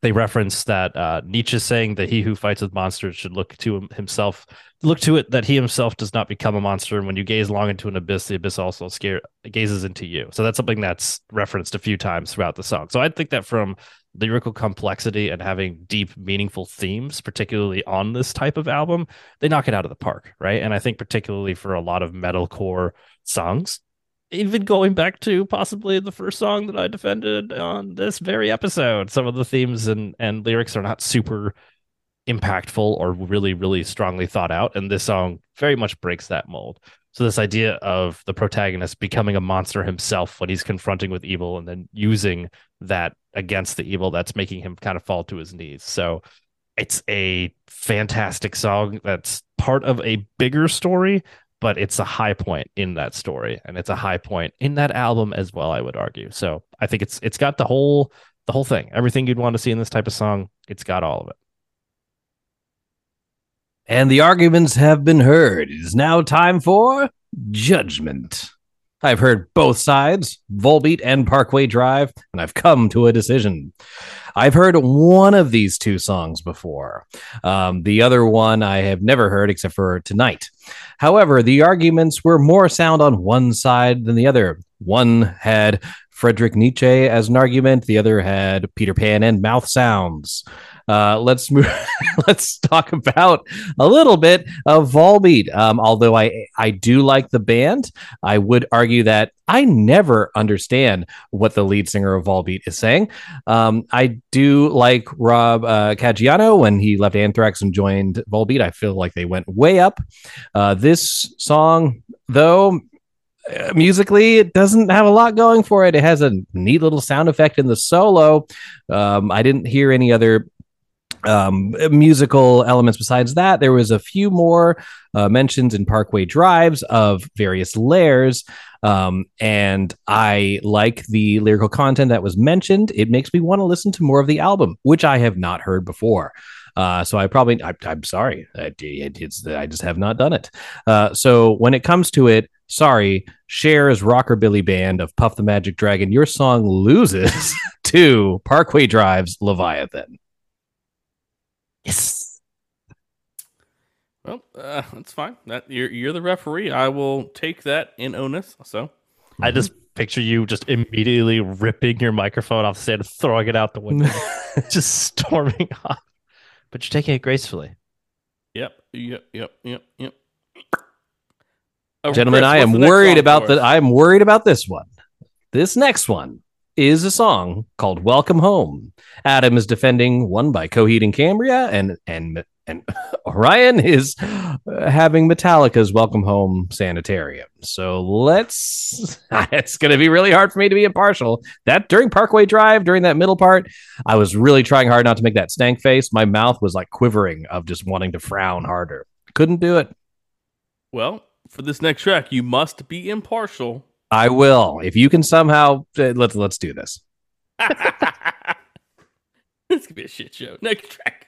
they reference that uh, Nietzsche saying that he who fights with monsters should look to him- himself, look to it that he himself does not become a monster. And when you gaze long into an abyss, the abyss also scare gazes into you. So that's something that's referenced a few times throughout the song. So I think that from lyrical complexity and having deep, meaningful themes, particularly on this type of album, they knock it out of the park, right? And I think particularly for a lot of metalcore songs, even going back to possibly the first song that I defended on this very episode, some of the themes and and lyrics are not super impactful or really really strongly thought out and this song very much breaks that mold. So this idea of the protagonist becoming a monster himself when he's confronting with evil and then using that against the evil that's making him kind of fall to his knees. So it's a fantastic song that's part of a bigger story but it's a high point in that story and it's a high point in that album as well i would argue so i think it's it's got the whole the whole thing everything you'd want to see in this type of song it's got all of it And the arguments have been heard. It is now time for judgment. I've heard both sides, Volbeat and Parkway Drive, and I've come to a decision. I've heard one of these two songs before. Um, the other one I have never heard except for tonight. However, the arguments were more sound on one side than the other. One had Friedrich Nietzsche as an argument, the other had Peter Pan and mouth sounds. Uh, let's move. [laughs] let's talk about a little bit of Volbeat. Um, although I I do like the band, I would argue that I never understand what the lead singer of Volbeat is saying. Um, I do like Rob uh, Caggiano when he left Anthrax and joined Volbeat. I feel like they went way up. Uh, this song, though, uh, musically, it doesn't have a lot going for it. It has a neat little sound effect in the solo. Um, I didn't hear any other um, musical elements besides that. There was a few more uh, mentions in Parkway Drives of various layers. Um, and I like the lyrical content that was mentioned. It makes me want to listen to more of the album, which I have not heard before. Uh, so I probably, I, I'm sorry, I, I just have not done it. Uh, so when it comes to it, sorry, Cher's rockabilly band of Puff the Magic Dragon, your song loses [laughs] to Parkway Drive's Leviathan. Yes. Well, uh, that's fine. That you're you're the referee. I will take that in onus. So I just picture you just immediately ripping your microphone off the stand, throwing it out the window, [laughs] just storming off. But you're taking it gracefully. Yep, yep, yep, yep, yep. Gentlemen, Chris, I am worried about for the? I am worried about this one. This next one is a song called Welcome Home. Adam is defending one by Coheed and Cambria and and and [laughs] Orion is having Metallica's Welcome Home Sanitarium. So let's [laughs] it's going to be really hard for me to be impartial. That during Parkway Drive, during that middle part, I was really trying hard not to make that stank face. My mouth was like quivering of just wanting to frown harder. Couldn't do it. Well, for this next track, you must be impartial. I will. If you can somehow uh, let's let's do this. [laughs] this could be a shit show. Next track.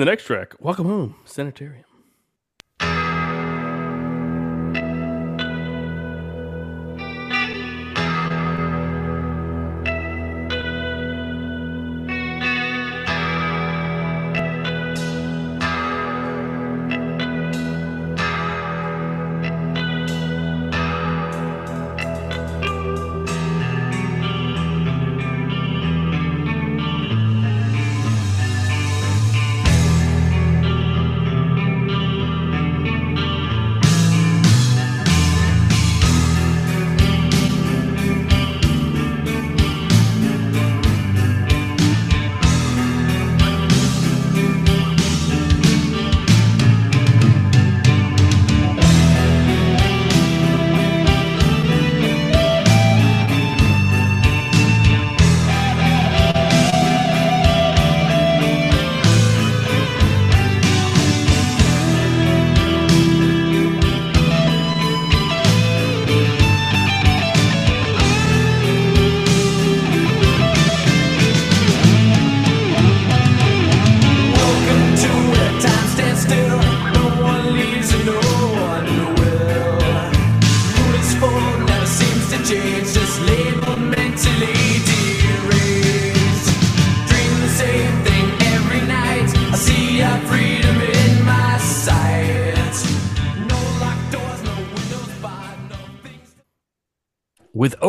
The next track, Welcome Home, Sanitarium.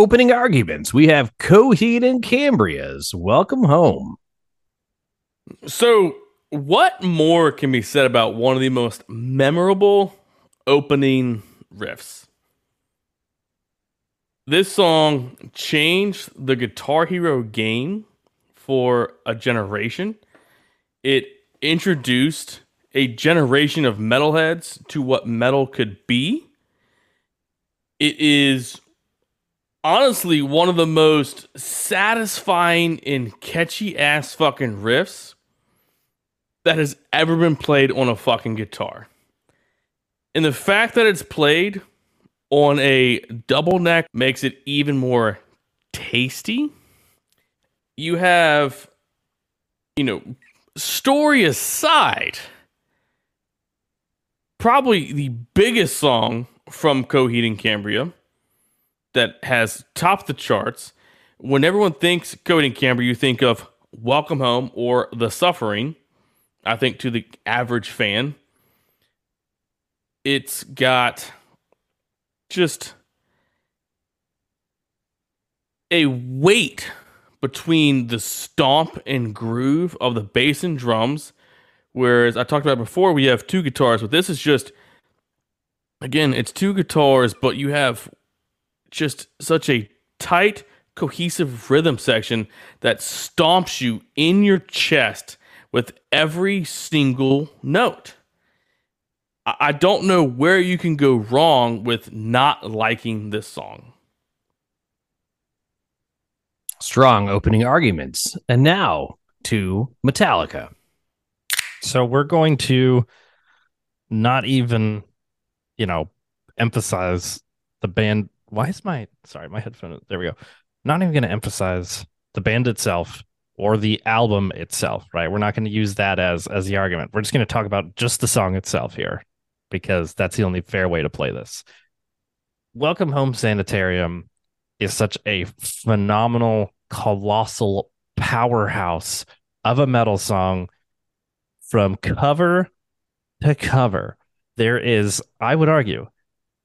Opening arguments, we have Coheed and Cambria's Welcome Home. So, what more can be said about one of the most memorable opening riffs? This song changed the Guitar Hero game for a generation. It introduced a generation of metalheads to what metal could be. It is honestly one of the most satisfying and catchy ass fucking riffs that has ever been played on a fucking guitar. And the fact that it's played on a double neck makes it even more tasty. You have, you know, story aside, probably the biggest song from Coheed and Cambria that has topped the charts. When everyone thinks Coheed and Cambria, you think of Welcome Home or The Suffering. I think to the average fan, it's got just a weight between the stomp and groove of the bass and drums. Whereas I talked about before, we have two guitars, but this is just, again, it's two guitars, but you have just such a tight, cohesive rhythm section that stomps you in your chest with every single note. I I don't know where you can go wrong with not liking this song. Strong opening arguments. And now to Metallica. So we're going to not even, you know, emphasize the band. Why is my sorry, my headphone? There we go. Not even going to emphasize the band itself or the album itself, right? We're not going to use that as as the argument. We're just going to talk about just the song itself here because that's the only fair way to play this. Welcome Home Sanitarium is such a phenomenal, colossal powerhouse of a metal song from cover to cover. There is, I would argue,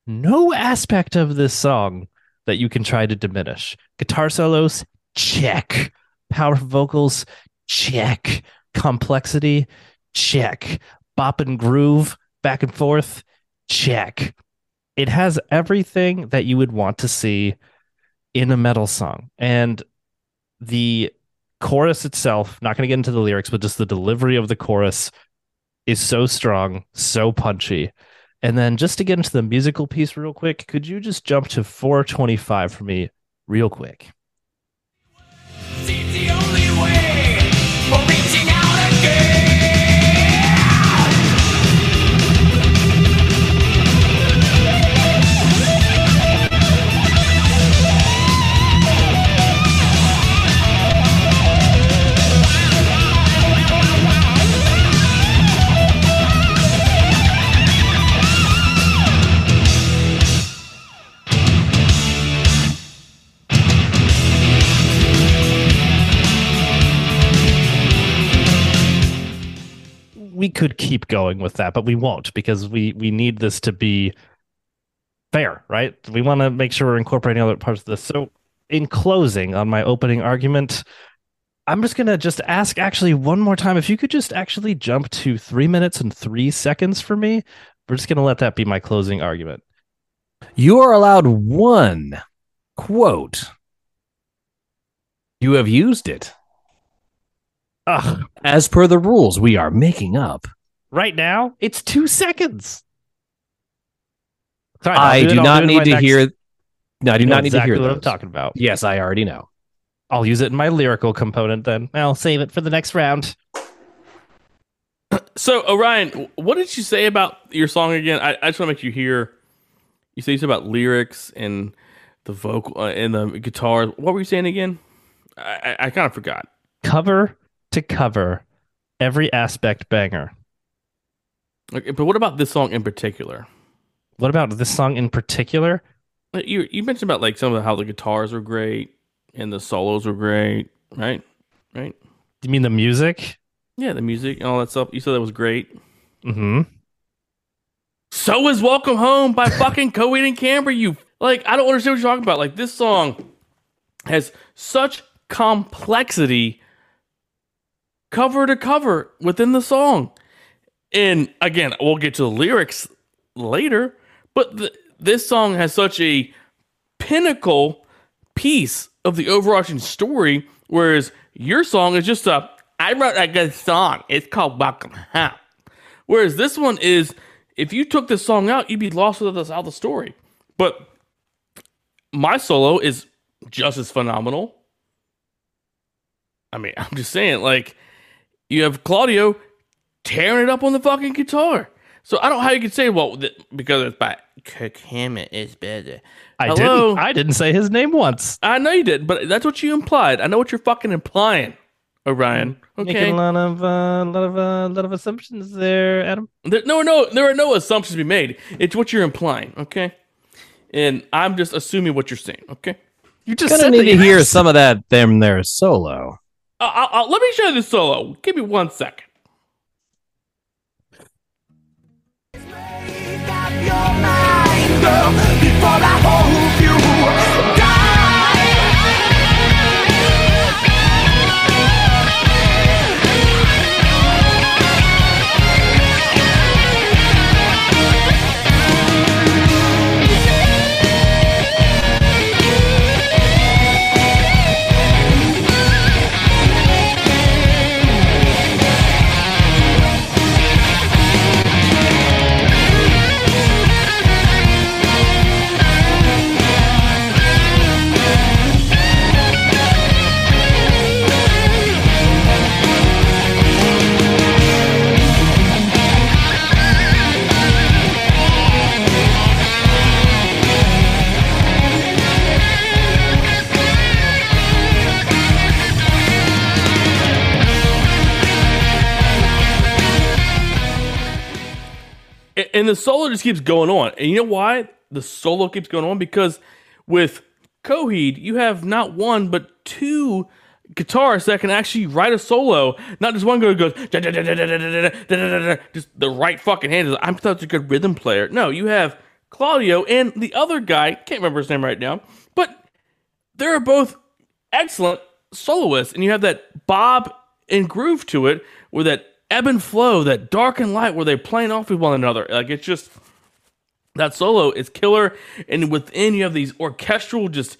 no aspect of this song that you can try to diminish. Guitar solos, check. Power vocals, check. Complexity, check. Bop and groove, back and forth, check. It has everything that you would want to see in a metal song. And the chorus itself, not going to get into the lyrics, but just the delivery of the chorus is so strong, so punchy. And then just to get into the musical piece real quick, could you just jump to 425 for me real quick? We could keep going with that, but we won't because we we need this to be fair, right? We want to make sure we're incorporating other parts of this. So, in closing, on my opening argument, I'm just gonna just ask actually one more time if you could just actually jump to three minutes and three seconds for me. We're just gonna let that be my closing argument. You are allowed one quote. You have used it. Ugh, As per the rules we are making up. right now it's two seconds. Sorry, I'll I it- do not it in need to next- hear. No, I do you not need exactly to hear what those. I'm talking about. Yes, I already know. I'll use it in my lyrical component then. I'll save it for the next round. [clears throat] So, Orion, what did you say about your song again? I, I just want to make you hear. You say you said about lyrics and the vocal uh, and the guitar. What were you saying again? I, I, I kind of forgot. Cover to cover, every aspect banger. Okay, but what about this song in particular? What about this song in particular? You you mentioned about like some of the, how the guitars were great and the solos were great, right? Right? You mean the music? Yeah, the music and all that stuff. You said that was great. Mm-hmm. So is "Welcome Home" by [laughs] fucking Coheed and Camber, You Like, I don't understand what you're talking about. Like, this song has such complexity cover to cover within the song. And again, we'll get to the lyrics later, but th- this song has such a pinnacle piece of the overarching story, whereas your song is just a I wrote a good song. It's called Welcome Home. Whereas this one is, if you took this song out, you'd be lost without the story. But my solo is just as phenomenal. I mean, [laughs] I'm just saying, like, you have Claudio tearing it up on the fucking guitar. So I don't know how you could say, well, th- because it's by Kirk Hammett is better. I Hello? didn't. I didn't say his name once. I know you did, but that's what you implied. I know what you're fucking implying, Orion. Making Okay. a lot of, uh, lot of, uh, lot of assumptions there, Adam. There, no, no, there are no assumptions to be made. It's what you're implying, okay? And I'm just assuming what you're saying, okay? You just Gonna need to hear some of that them there solo. Uh, I'll, I'll, let me show you the solo. Give me one second. And the solo just keeps going on. And you know why the solo keeps going on? Because with Coheed, you have not one but two guitarists that can actually write a solo. Not just one guy who goes just the right fucking hand. I'm such a good rhythm player. No, you have Claudio and the other guy. Can't remember his name right now, but they're both excellent soloists, and you have that bob and groove to it, where that ebb and flow, that dark and light, where they're playing off with one another. Like it's just that solo is killer, and within you have these orchestral just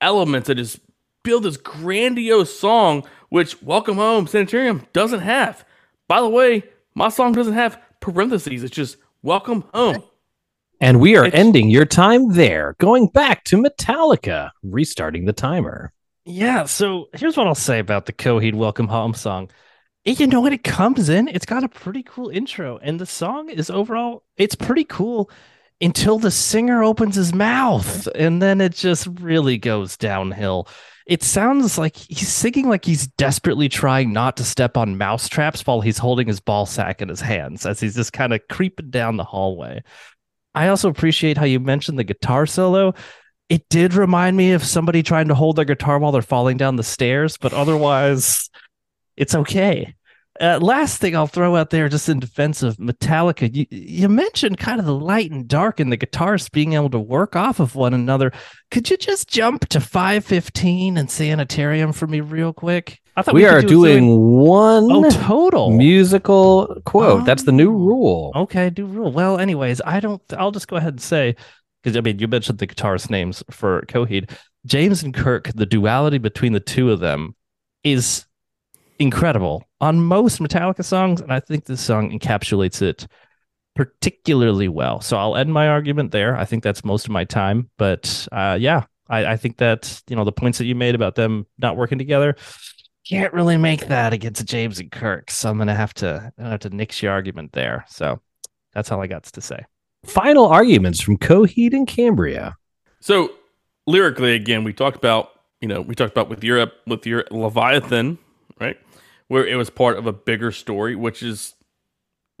elements that just build this grandiose song, which Welcome Home Sanitarium doesn't have. By the way, my song doesn't have parentheses. It's just Welcome Home. And we are It's- ending your time there, going back to Metallica, restarting the timer. Yeah, so here's what I'll say about the Coheed Welcome Home song. You know, when it comes in, it's got a pretty cool intro, and the song is overall, it's pretty cool until the singer opens his mouth, and then it just really goes downhill. It sounds like he's singing like he's desperately trying not to step on mouse traps while he's holding his ball sack in his hands as he's just kind of creeping down the hallway. I also appreciate how you mentioned the guitar solo it did remind me of somebody trying to hold their guitar while they're falling down the stairs, but otherwise, it's okay. Uh, last thing I'll throw out there, just in defense of Metallica, you, you mentioned kind of the light and dark and the guitarists being able to work off of one another. Could you just jump to 515 and Sanitarium for me real quick? I thought We, could are do doing one Oh, total. musical quote. That's the new Oh. rule. Okay, new rule. Well, anyways, I don't. I'll just go ahead and say because I mean, you mentioned the guitarist names for Coheed, James and Kirk. The duality between the two of them is incredible on most Metallica songs, and I think this song encapsulates it particularly well. So I'll end my argument there. I think that's most of my time, but uh, yeah, I, I think that you know the points that you made about them not working together. Can't really make that against James and Kirk, so I'm gonna have to I'm gonna have to nix your argument there. So that's all I got to say. Final arguments from Coheed and Cambria. So lyrically, again, we talked about you know we talked about with Europe with your Leviathan, right, where it was part of a bigger story, which is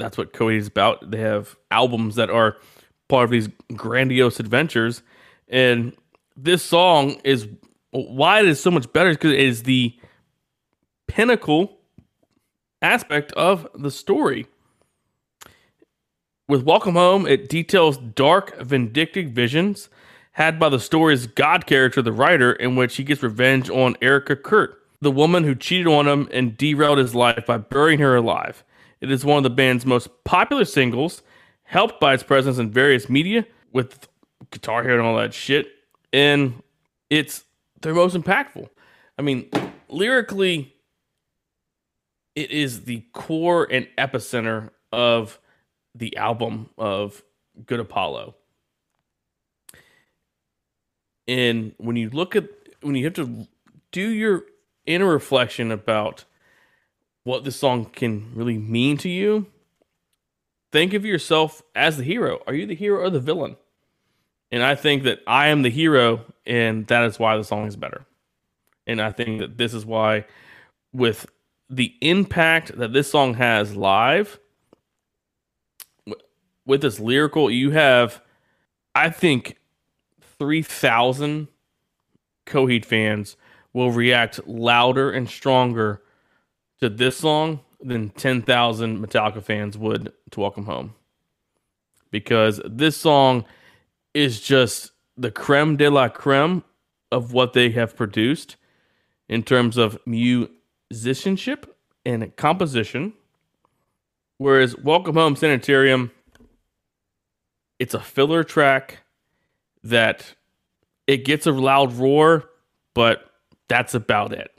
that's what Coheed is about. They have albums that are part of these grandiose adventures, and this song is why it is so much better because it is the pinnacle aspect of the story. With Welcome Home, it details dark, vindictive visions had by the story's God character, the writer, in which he gets revenge on Erica Court, the woman who cheated on him and derailed his life by burying her alive. It is one of the band's most popular singles, helped by its presence in various media with Guitar Hero and all that shit. And it's their most impactful. I mean, lyrically, it is the core and epicenter of the album of Good Apollo. And when you look at when you have to do your inner reflection about what this song can really mean to you, think of yourself as the hero. Are you the hero or the villain? And I think that I am the hero, and that is why the song is better. And I think that this is why, with the impact that this song has live, with this lyrical, you have, I think, 3,000 Coheed fans will react louder and stronger to this song than 10,000 Metallica fans would to Welcome Home. Because this song is just the creme de la creme of what they have produced in terms of musicianship and composition. Whereas Welcome Home Sanitarium, it's a filler track that it gets a loud roar, but that's about it.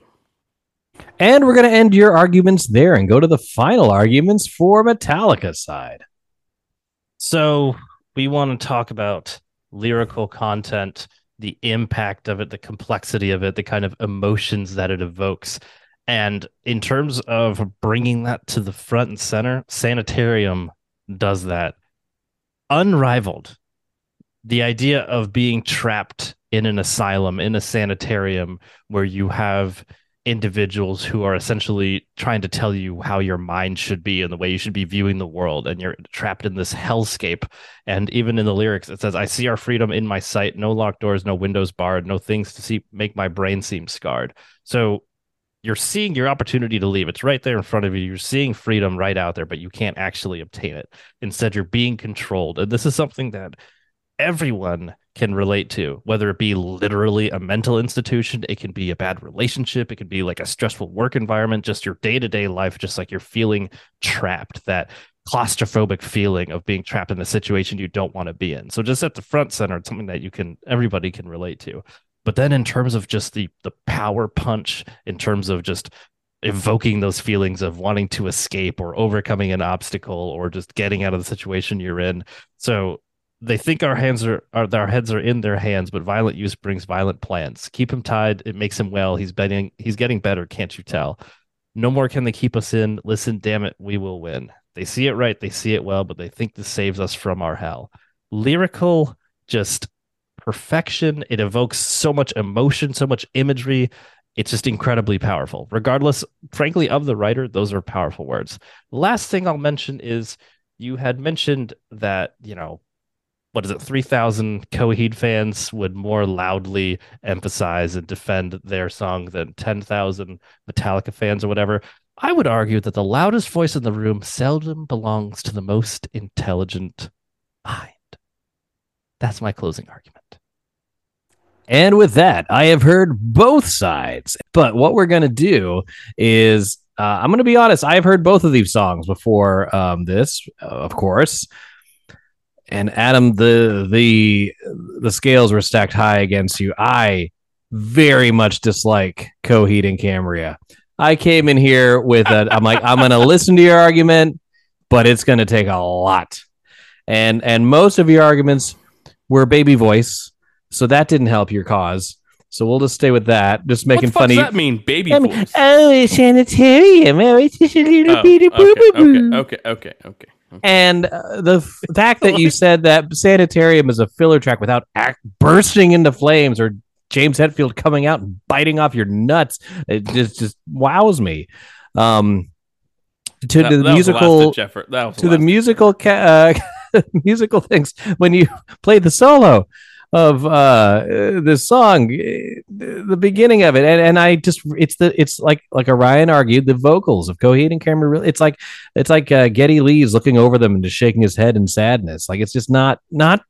And we're going to end your arguments there and go to the final arguments for Metallica's side. So we want to talk about lyrical content, the impact of it, the complexity of it, the kind of emotions that it evokes. And in terms of bringing that to the front and center, Sanitarium does that unrivaled. The idea of being trapped in an asylum, in a sanitarium, where you have individuals who are essentially trying to tell you how your mind should be and the way you should be viewing the world and you're trapped in this hellscape. And even in the lyrics it says i see our freedom in my sight no locked doors no windows barred no things to see make my brain seem scarred. So you're seeing your opportunity to leave. It's right there in front of you. You're seeing freedom right out there but you can't actually obtain it. Instead you're being controlled. And this is something that everyone can relate to, whether it be literally a mental institution, it can be a bad relationship, it can be like a stressful work environment, just your day to day life, just like you're feeling trapped, that claustrophobic feeling of being trapped in a situation you don't want to be in. So just at the front center, it's something that you can everybody can relate to. But then in terms of just the the power punch, in terms of just evoking those feelings of wanting to escape or overcoming an obstacle or just getting out of the situation you're in. So they think our hands are, are our heads are in their hands, but violent use brings violent plans. Keep him tied, it makes him well. He's betting he's getting better, can't you tell? No more can they keep us in. Listen, damn it, we will win. They see it right, they see it well, but they think this saves us from our hell. Lyrical, just perfection. It evokes so much emotion, so much imagery. It's just incredibly powerful. Regardless, frankly, of the writer, those are powerful words. Last thing I'll mention is you had mentioned that, you know, what is it, 3,000 Coheed fans would more loudly emphasize and defend their song than 10,000 Metallica fans or whatever. I would argue that the loudest voice in the room seldom belongs to the most intelligent mind. That's my closing argument. And with that, I have heard both sides. But what we're going to do is, uh, I'm going to be honest, I've heard both of these songs before um, this, uh, of course. And Adam, the the the scales were stacked high against you. I very much dislike Coheed and Cambria. I came in here with a, I'm like, I'm going to listen to your argument, but it's going to take a lot. And and most of your arguments were baby voice, so that didn't help your cause. So we'll just stay with that. Just What making fuck funny. does that mean, baby I mean, voice? oh, it's sanitarium. Oh, it's just a little Oh, bit of okay, boo-boo-boo. okay, okay, okay, okay. And uh, the f- fact that you [laughs] said that Sanitarium is a filler track without act- bursting into flames or James Hetfield coming out and biting off your nuts, it just just wows me. Um, to That- the that musical, effort. To the musical, ca- uh, [laughs] musical things when you play the solo of uh this song eh, the beginning of it and and i just it's the it's like like orion argued the vocals of coheed and Cambria really it's like it's like uh, Geddy Lee's looking over them and just shaking his head in sadness like it's just not not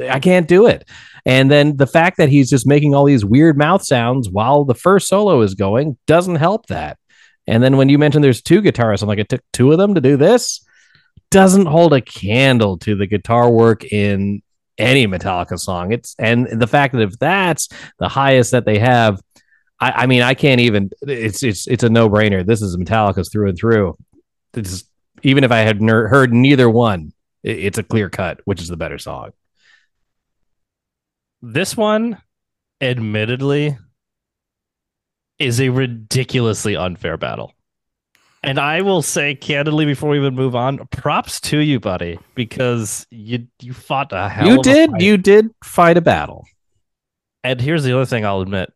I can't do it. And then the fact that he's just making all these weird mouth sounds while the first solo is going doesn't help that. And then when you mentioned there's two guitarists, I'm like, it took two of them to do this. Doesn't hold a candle to the guitar work in any Metallica song. It's and the fact that if that's the highest that they have, I, I mean, I can't even. It's it's it's a no brainer. This is Metallica's through and through. This is, even if I had ner- heard neither one, it- it's a clear cut, which is the better song. This one, admittedly, is a ridiculously unfair battle. And I will say candidly before we even move on, props to you, buddy, because you you fought a hell you of a did you did fight a battle. And here's the other thing I'll admit.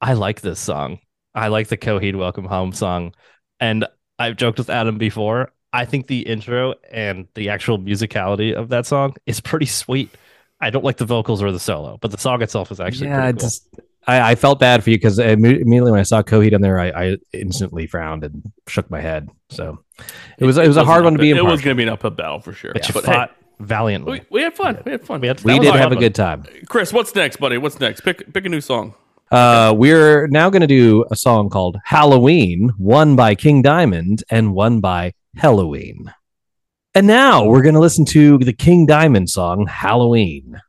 I like this song. I like the Coheed Welcome Home song. And I've joked with Adam before. I think the intro and the actual musicality of that song is pretty sweet. I don't like the vocals or the solo, but the song itself is actually yeah, cool. just I, I felt bad for you because immediately when I saw Coheed on there, I, I instantly frowned and shook my head. So it was it was a hard one to be It was going to be an uphill battle for sure. but you But fought hey, valiantly. we, we had fun. We had fun. We had- We did have a good time. Chris, what's next, buddy? What's next? Pick pick a new song. Uh, we're now going to do a song called Halloween, one by King Diamond and one by Helloween. And now we're going to listen to the King Diamond song, Halloween.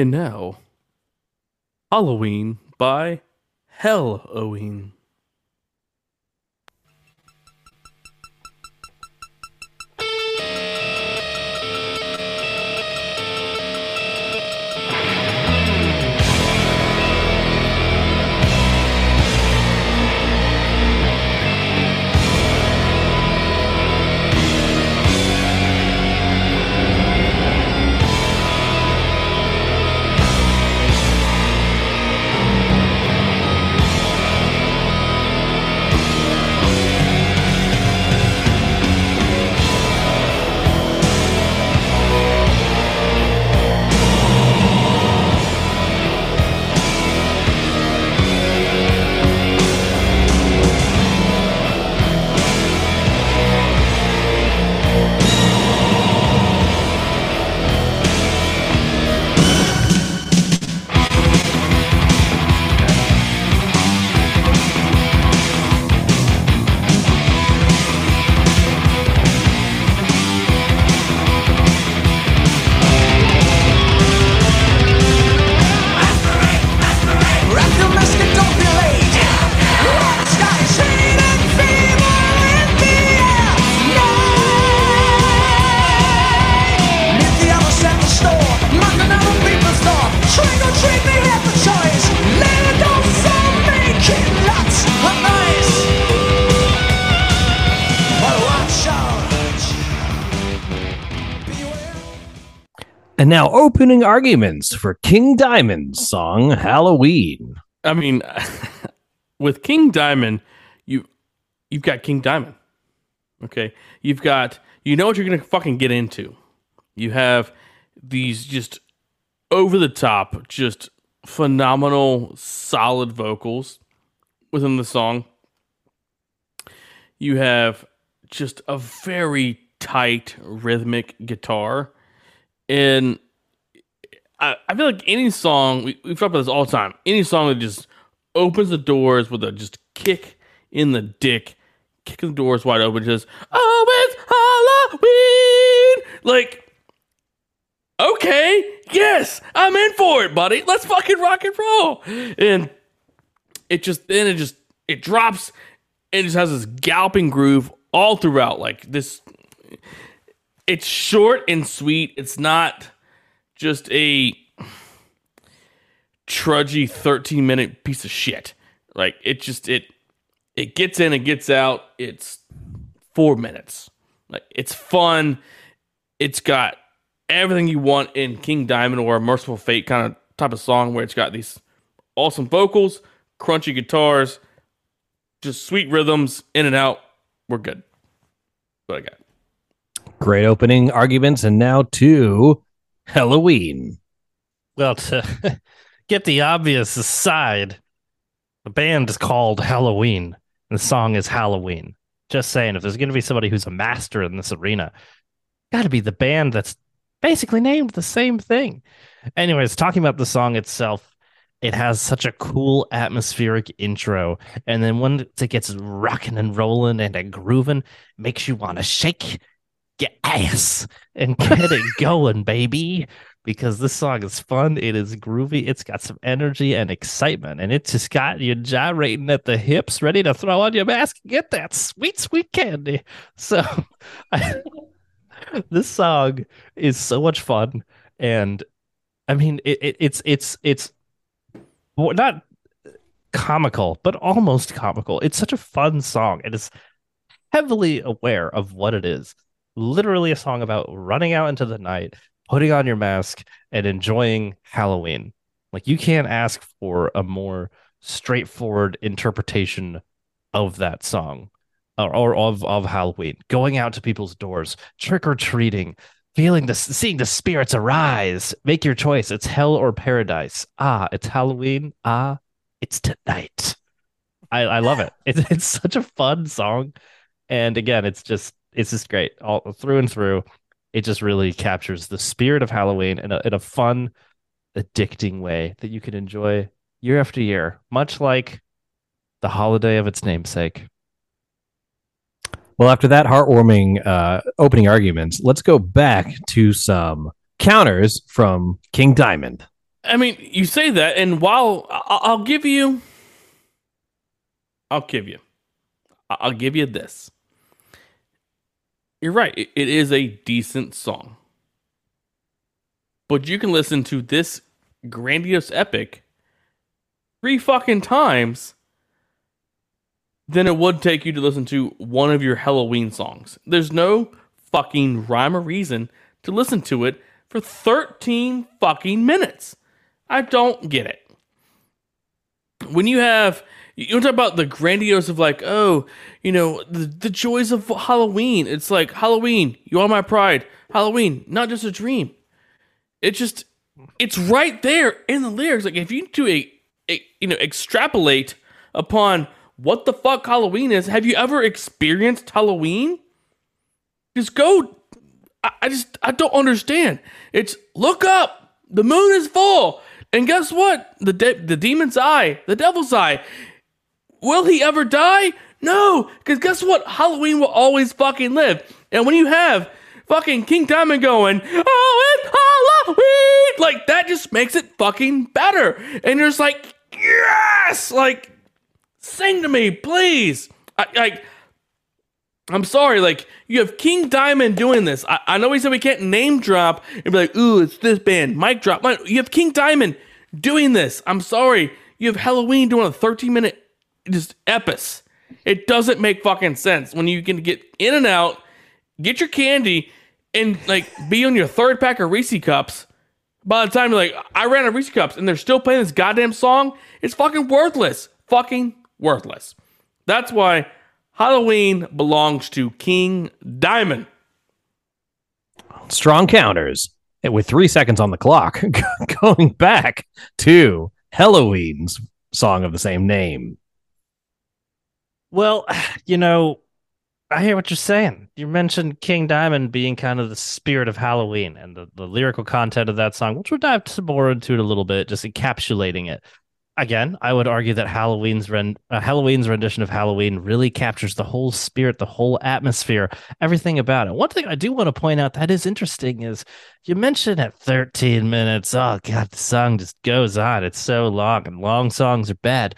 And now, Halloween by Hell Helloween. Now opening arguments for King Diamond's song, Halloween. I mean, [laughs] with King Diamond, you you've got King Diamond. Okay, you've got you know what you're gonna fucking get into. You have these just over the top, just phenomenal, solid vocals within the song. You have just a very tight rhythmic guitar, and I, I feel like any song we, we've talked about this all the time. Any song that just opens the doors with a just kick in the dick, kicking the doors wide open, just oh it's Halloween, like. Okay, yes, I'm in for it, buddy. Let's fucking rock and roll. And it just then it just it drops and it just has this galloping groove all throughout. Like this it's short and sweet. It's not just a trudgy 13 minute piece of shit. Like it just it it gets in and gets out. It's 4 minutes. Like it's fun. It's got everything you want in King Diamond or a Mercyful Fate kind of type of song where it's got these awesome vocals, crunchy guitars, just sweet rhythms in and out. We're good. What I got. Great opening arguments, and now to Helloween. Well, to [laughs] get the obvious aside, the band is called Helloween, and the song is Halloween. Just saying, if there's going to be somebody who's a master in this arena, got to be the band that's basically named the same thing. Anyways, talking about the song itself, it has such a cool atmospheric intro, and then once it gets rocking and rolling and grooving, makes you want to shake your ass and [laughs] get it going, baby. Because this song is fun, it is groovy, it's got some energy and excitement, and it's just got you gyrating at the hips, ready to throw on your mask and get that sweet, sweet candy. [laughs] So, [laughs] I, this song is so much fun, and I mean, it, it, it's it's it's not comical, but almost comical. It's such a fun song. And It is heavily aware of what it is. Literally a song about running out into the night, putting on your mask, and enjoying Halloween. Like you can't ask for a more straightforward interpretation of that song or, or of of Halloween. Going out to people's doors, trick or treating, feeling the seeing the spirits arise. Make your choice. It's hell or paradise. Ah, it's Halloween. Ah, it's tonight. I, I love it. It's it's such a fun song, and again, it's just it's just great all through and through. It just really captures the spirit of Halloween in a in a fun, addicting way that you can enjoy year after year, much like the holiday of its namesake. Well, after that heartwarming uh, opening arguments, let's go back to some counters from King Diamond. I mean, you say that, and while I- I'll give you, I'll give you, I- I'll give you this. You're right. It, it is a decent song, but you can listen to this grandiose epic three fucking times than it would take you to listen to one of your Halloween songs. There's no fucking rhyme or reason to listen to it for 13 fucking minutes. I don't get it. When you have you talk about the grandiose of like, oh, you know, the, the joys of Halloween. It's like Halloween, you are my pride. Halloween, not just a dream. It's just it's right there in the lyrics. Like if you do a, a you know extrapolate upon what the fuck Halloween is, have you ever experienced Halloween? Just go. I, I just I don't understand. It's look up. The moon is full, and guess what? The de- the demon's eye, the devil's eye. Will he ever die? No, because guess what? Halloween will always fucking live. And when you have fucking King Diamond going, oh, it's Halloween, like that just makes it fucking better. And you're just like, yes, like sing to me, please. I, like, I'm sorry, like you have King Diamond doing this. I, I know we said we can't name drop and be like, ooh, it's this band. Mic drop. You have King Diamond doing this. I'm sorry. You have Helloween doing a 13 minute just epis. It doesn't make fucking sense when you can get in and out, get your candy, and like be on your third pack of Reese cups. By the time you're like, I ran out of Reese cups, and they're still playing this goddamn song, it's fucking worthless. Fucking worthless. That's why Halloween belongs to King Diamond. Strong counters and with three seconds on the clock, [laughs] going back to Helloween's song of the same name. Well, [sighs] you know, I hear what you're saying. You mentioned King Diamond being kind of the spirit of Halloween and the, the lyrical content of that song, which we'll dive more into it a little bit, just encapsulating it. Again, I would argue that Helloween's ren- uh, Helloween's rendition of Halloween really captures the whole spirit, the whole atmosphere, everything about it. One thing I do want to point out that is interesting is you mentioned at 13 minutes. Oh God, the song just goes on. It's so long, and long songs are bad.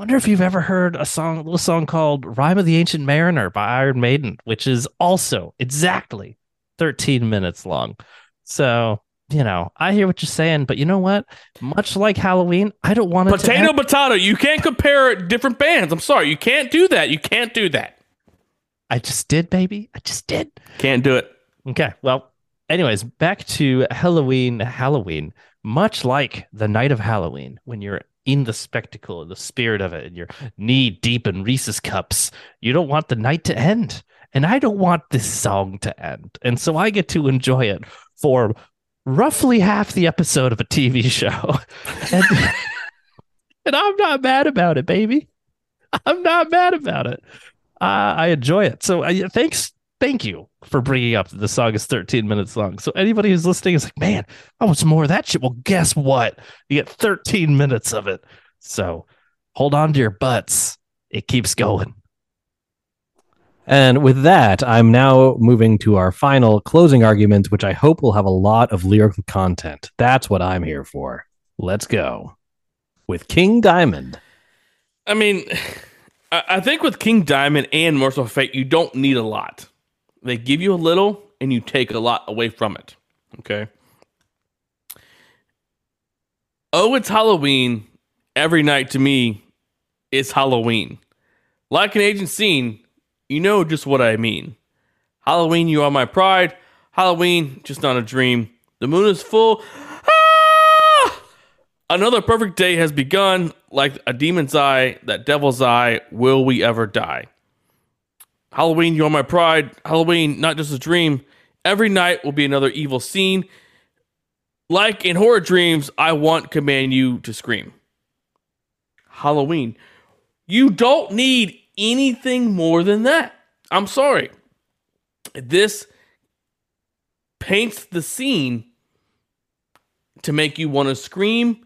Wonder if you've ever heard a song, a little song called "Rhyme of the Ancient Mariner" by Iron Maiden, which is also exactly 13 minutes long. So you know, I hear what you're saying, but you know what? Much like Halloween, I don't want it to Potato, potato. You can't compare different bands. I'm sorry. You can't do that. You can't do that. I just did, baby. I just did. Can't do it. Okay. Well, anyways, back to Halloween. Halloween, much like the night of Halloween, when you're in the spectacle, the spirit of it, and you're knee deep in Reese's cups, you don't want the night to end. And I don't want this song to end. And so I get to enjoy it for roughly half the episode of a TV [laughs] show. and, [laughs] and I'm not mad about it, baby. I'm not mad about it. Uh, I enjoy it. So uh, thanks, thank you for bringing up that the song is 13 minutes long. So anybody who's listening is like, man, I want some more of that shit. Well, guess what? You get 13 minutes of it. So hold on to your butts. It keeps going. And with that, I'm now moving to our final closing argument, which I hope will have a lot of lyrical content. That's what I'm here for. Let's go. With King Diamond. I mean, [sighs] I, I think with King Diamond and Mercyful Fate, you don't need a lot. They give you a little and you take a lot away from it. Okay. Oh, it's Halloween. Every night to me, it's Halloween. Like an agent scene, you know just what I mean. Halloween, you are my pride. Halloween, just not a dream. The moon is full. Ah! Another perfect day has begun, like a demon's eye, that devil's eye. Will we ever die? Halloween, you're my pride. Halloween, not just a dream. Every night will be another evil scene. Like in horror dreams, I want command you to scream. Halloween. You don't need anything more than that. I'm sorry. This paints the scene to make you want to scream,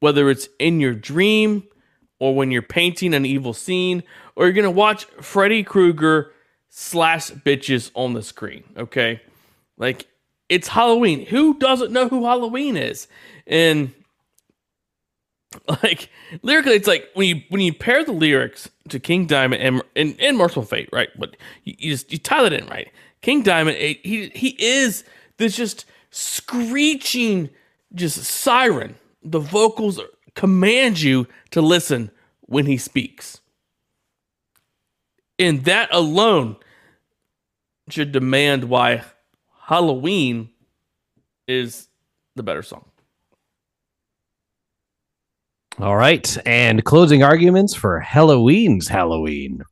whether it's in your dream or when you're painting an evil scene, or you're gonna watch Freddy Krueger slash bitches on the screen. Okay, like it's Halloween. Who doesn't know who Halloween is? And [laughs] like lyrically, it's like when you when you pair the lyrics to King Diamond and and, and Mercyful Fate, right? But you, you just you tie that in, right? King Diamond, he he is this just screeching, just siren. The vocals command you to listen when he speaks, and that alone should demand why Helloween is the better song. All right. And closing arguments for Halloween's Halloween.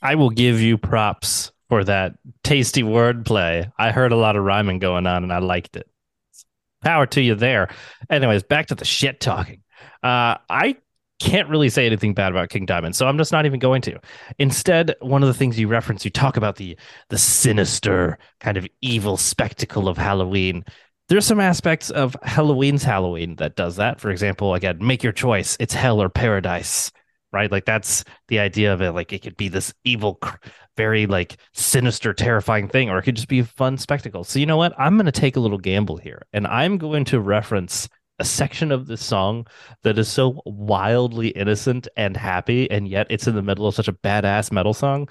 I will give you props for that tasty wordplay. I heard a lot of rhyming going on and I liked it. Power to you there. Anyways, back to the shit talking. Uh, I can't really say anything bad about King Diamond, so I'm just not even going to. Instead, one of the things you reference, you talk about the the sinister kind of evil spectacle of Halloween. There's some aspects of Helloween's Halloween that does that. For example, again, make your choice. It's hell or paradise, right? Like that's the idea of it. Like it could be this evil, very like sinister, terrifying thing, or it could just be a fun spectacle. So you know what? I'm going to take a little gamble here, and I'm going to reference a section of this song that is so wildly innocent and happy, and yet it's in the middle of such a badass metal song.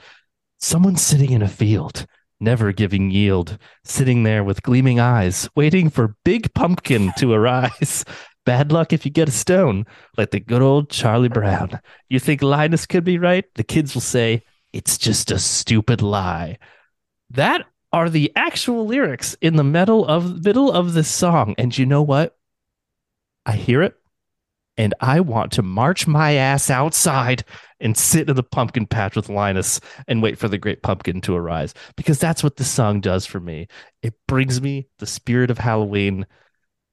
Someone sitting in a field, never giving yield, sitting there with gleaming eyes, waiting for Big Pumpkin to [laughs] arise. Bad luck if you get a stone, like the good old Charlie Brown. You think Linus could be right? The kids will say, it's just a stupid lie. That are the actual lyrics in the middle of middle of this song. And you know what? I hear it and I want to march my ass outside and sit in the pumpkin patch with Linus and wait for the great pumpkin to arise because that's what this song does for me. It brings me the spirit of Halloween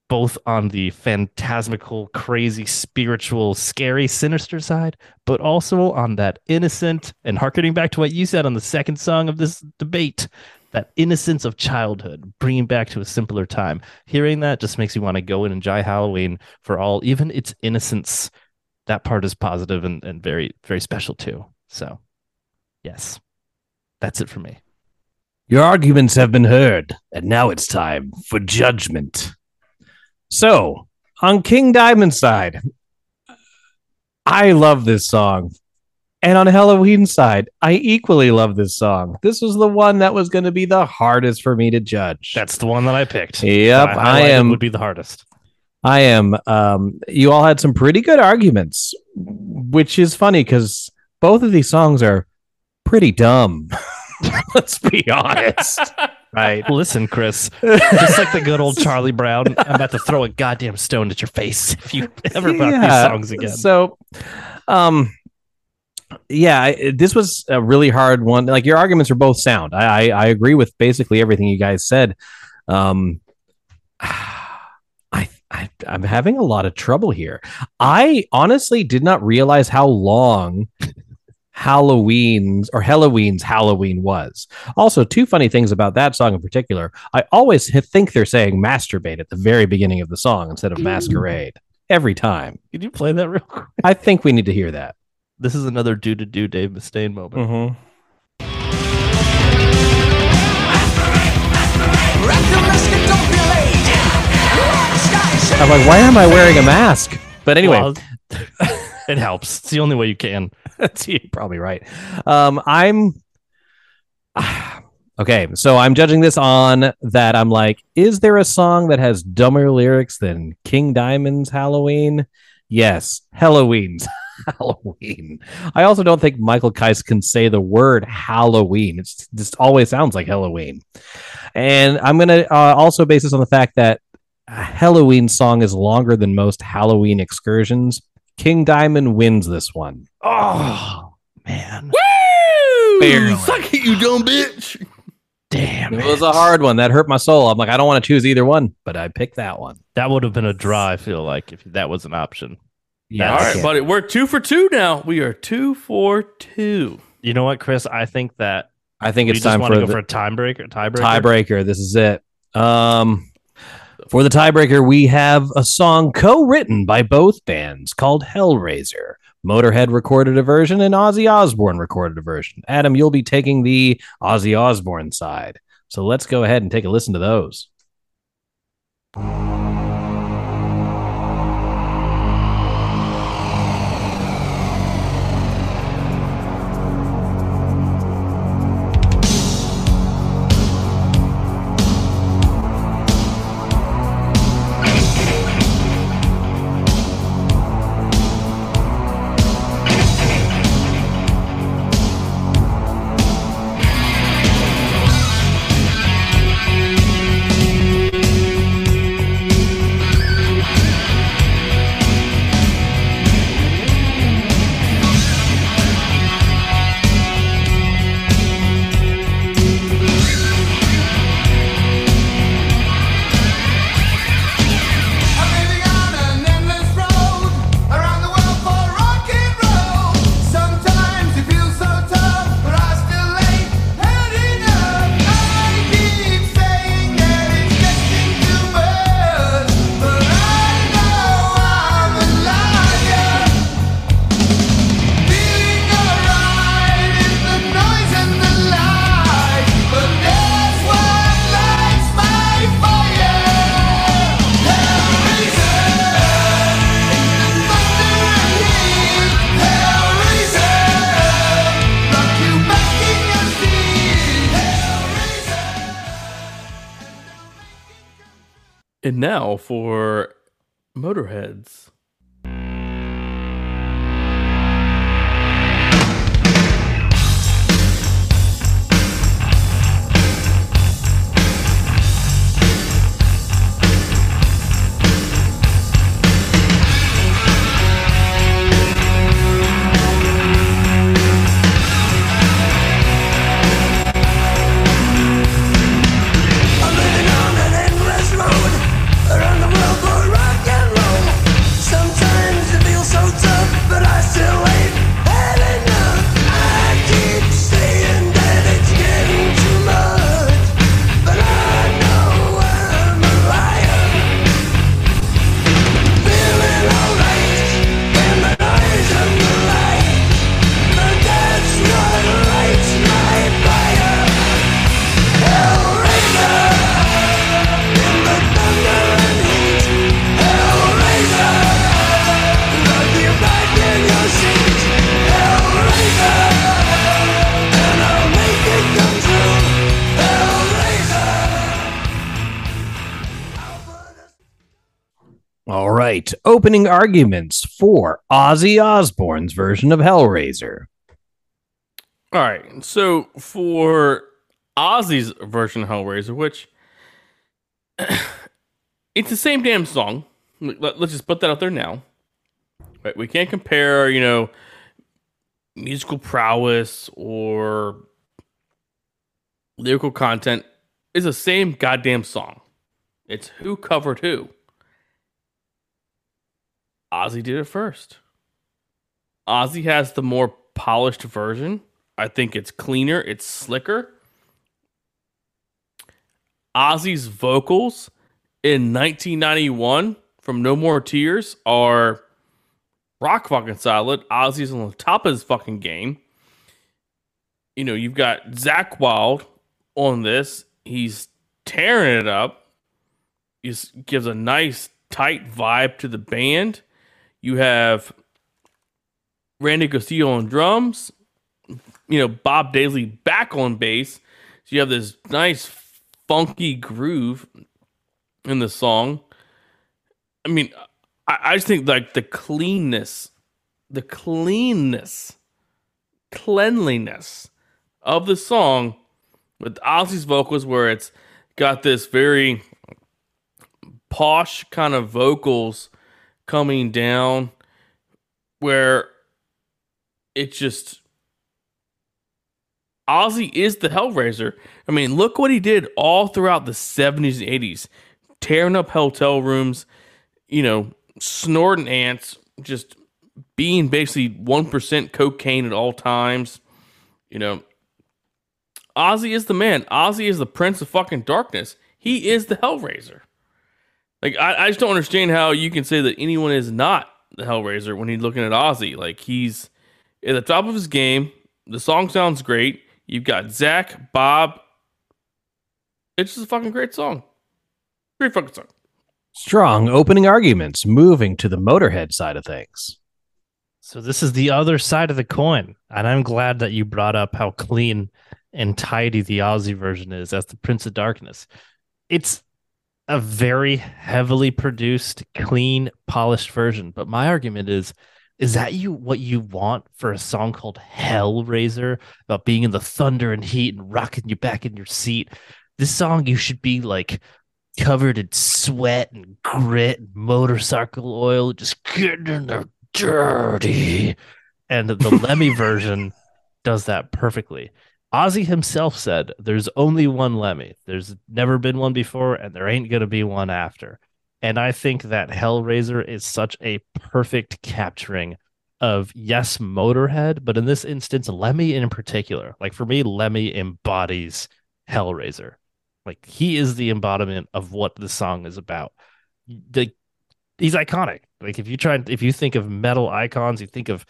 both on the phantasmical, crazy, spiritual, scary, sinister side, but also on that innocent and harkening back to what you said on the second song of this debate, that innocence of childhood, bringing back to a simpler time. Hearing that just makes me want to go and enjoy Halloween for all, even its innocence. That part is positive and, and very, very special too. So, yes, that's it for me. Your arguments have been heard, and now it's time for judgment. So, on King Diamond's side, I love this song. And on Helloween side, I equally love this song. This was the one that was going to be the hardest for me to judge. That's the one that I picked. Yep, That I am would be the hardest. I am. Um, you all had some pretty good arguments, which is funny because both of these songs are pretty dumb. [laughs] Let's be honest, right? Listen, Chris, just like the good old Charlie Brown, I'm about to throw a goddamn stone at your face if you ever brought these songs again. So, um, yeah, I- this was a really hard one. Like your arguments are both sound. I I, I agree with basically everything you guys said. Um, [sighs] I, I I'm having a lot of trouble here. I honestly did not realize how long. Halloween's or Halloween's Halloween was. Also, two funny things about that song in particular. I always think they're saying masturbate at the very beginning of the song instead of masquerade every time. Can you play that real quick? I think we need to hear that. This is another do to do Dave Mustaine moment. Mm-hmm. I'm like, why am I wearing a mask? But anyway, Well, [laughs] it helps. It's the only way you can. [laughs] that's you're probably right. Um, I'm [sighs] okay. So I'm judging this on that. I'm like, is there a song that has dumber lyrics than King Diamond's Halloween? Yes, Helloween's [laughs] [laughs] Halloween. I also don't think Michael Kiske can say the word Halloween. It's just always sounds like Halloween. And I'm gonna uh, also base this on the fact that a Halloween song is longer than most Halloween excursions. King Diamond wins this one. Oh man, Woo! Barely. Suck it, you dumb bitch. damn It was a hard one. That hurt my soul. I'm like, I don't want to choose either one, but I picked that one. That would have been a draw. I feel like if that was an option. Yeah, All right, I buddy. We're two for two now. We are two for two. You know what, Chris? I think that I think we it's just time want for to go the for a tiebreaker. Tiebreaker. tiebreaker. This is it. Um, for the tiebreaker, we have a song co-written by both bands called Hellraiser. Motorhead recorded a version and Ozzy Osbourne recorded a version. Adam, you'll be taking the Ozzy Osbourne side. So let's go ahead and take a listen to those. And now for Motorheads. Right, opening arguments for Ozzy Osbourne's version of Hellraiser. All right. So for Ozzy's version of Hellraiser, which [clears throat] it's the same damn song. Let, us just put that out there now. We can't compare, you know, musical prowess or lyrical content. It's the same goddamn song. It's who covered who. Ozzy did it first. Ozzy has the more polished version. I think it's cleaner, it's slicker. Ozzy's vocals in 1991 from No More Tears are rock fucking solid. Ozzy's on the top of his fucking game. You know, you've got Zakk Wylde on this. He's tearing it up. He gives a nice tight vibe to the band. You have Randy Castillo on drums. You know, Bob Daisley back on bass. So you have this nice funky groove in the song. I mean, I, I just think like the cleanness, the cleanness, cleanliness of the song with Ozzy's vocals, where it's got this very posh kind of vocals coming down, where it just Ozzy is the Hellraiser. I mean, look what he did all throughout the 70s and 80s, tearing up hotel rooms, you know, snorting ants, just being basically 1% cocaine at all times. You know, Ozzy is the man. Ozzy is the prince of fucking darkness. He is the Hellraiser. Like, I, I just don't understand how you can say that anyone is not the Hellraiser when he's looking at Ozzy. Like, he's at the top of his game. The song sounds great. You've got Zakk, Bob. It's just a fucking great song. Great fucking song. Strong opening arguments, moving to the Motorhead side of things. So this is the other side of the coin, and I'm glad that you brought up how clean and tidy the Ozzy version is as the Prince of Darkness. It's a very heavily produced, clean, polished version. But my argument is, is that you what you want for a song called Hellraiser about being in the thunder and heat and rocking you back in your seat? This song you should be like covered in sweat and grit and motorcycle oil, just getting in there dirty. And the Lemmy version [laughs] does that perfectly. Ozzy himself said there's only one Lemmy. There's never been one before, and there ain't going to be one after. And I think that Hellraiser is such a perfect capturing of, yes, Motorhead, but in this instance, Lemmy in particular. Like for me, Lemmy embodies Hellraiser. Like he is the embodiment of what the song is about. The, he's iconic. Like if you try, if you think of metal icons, you think of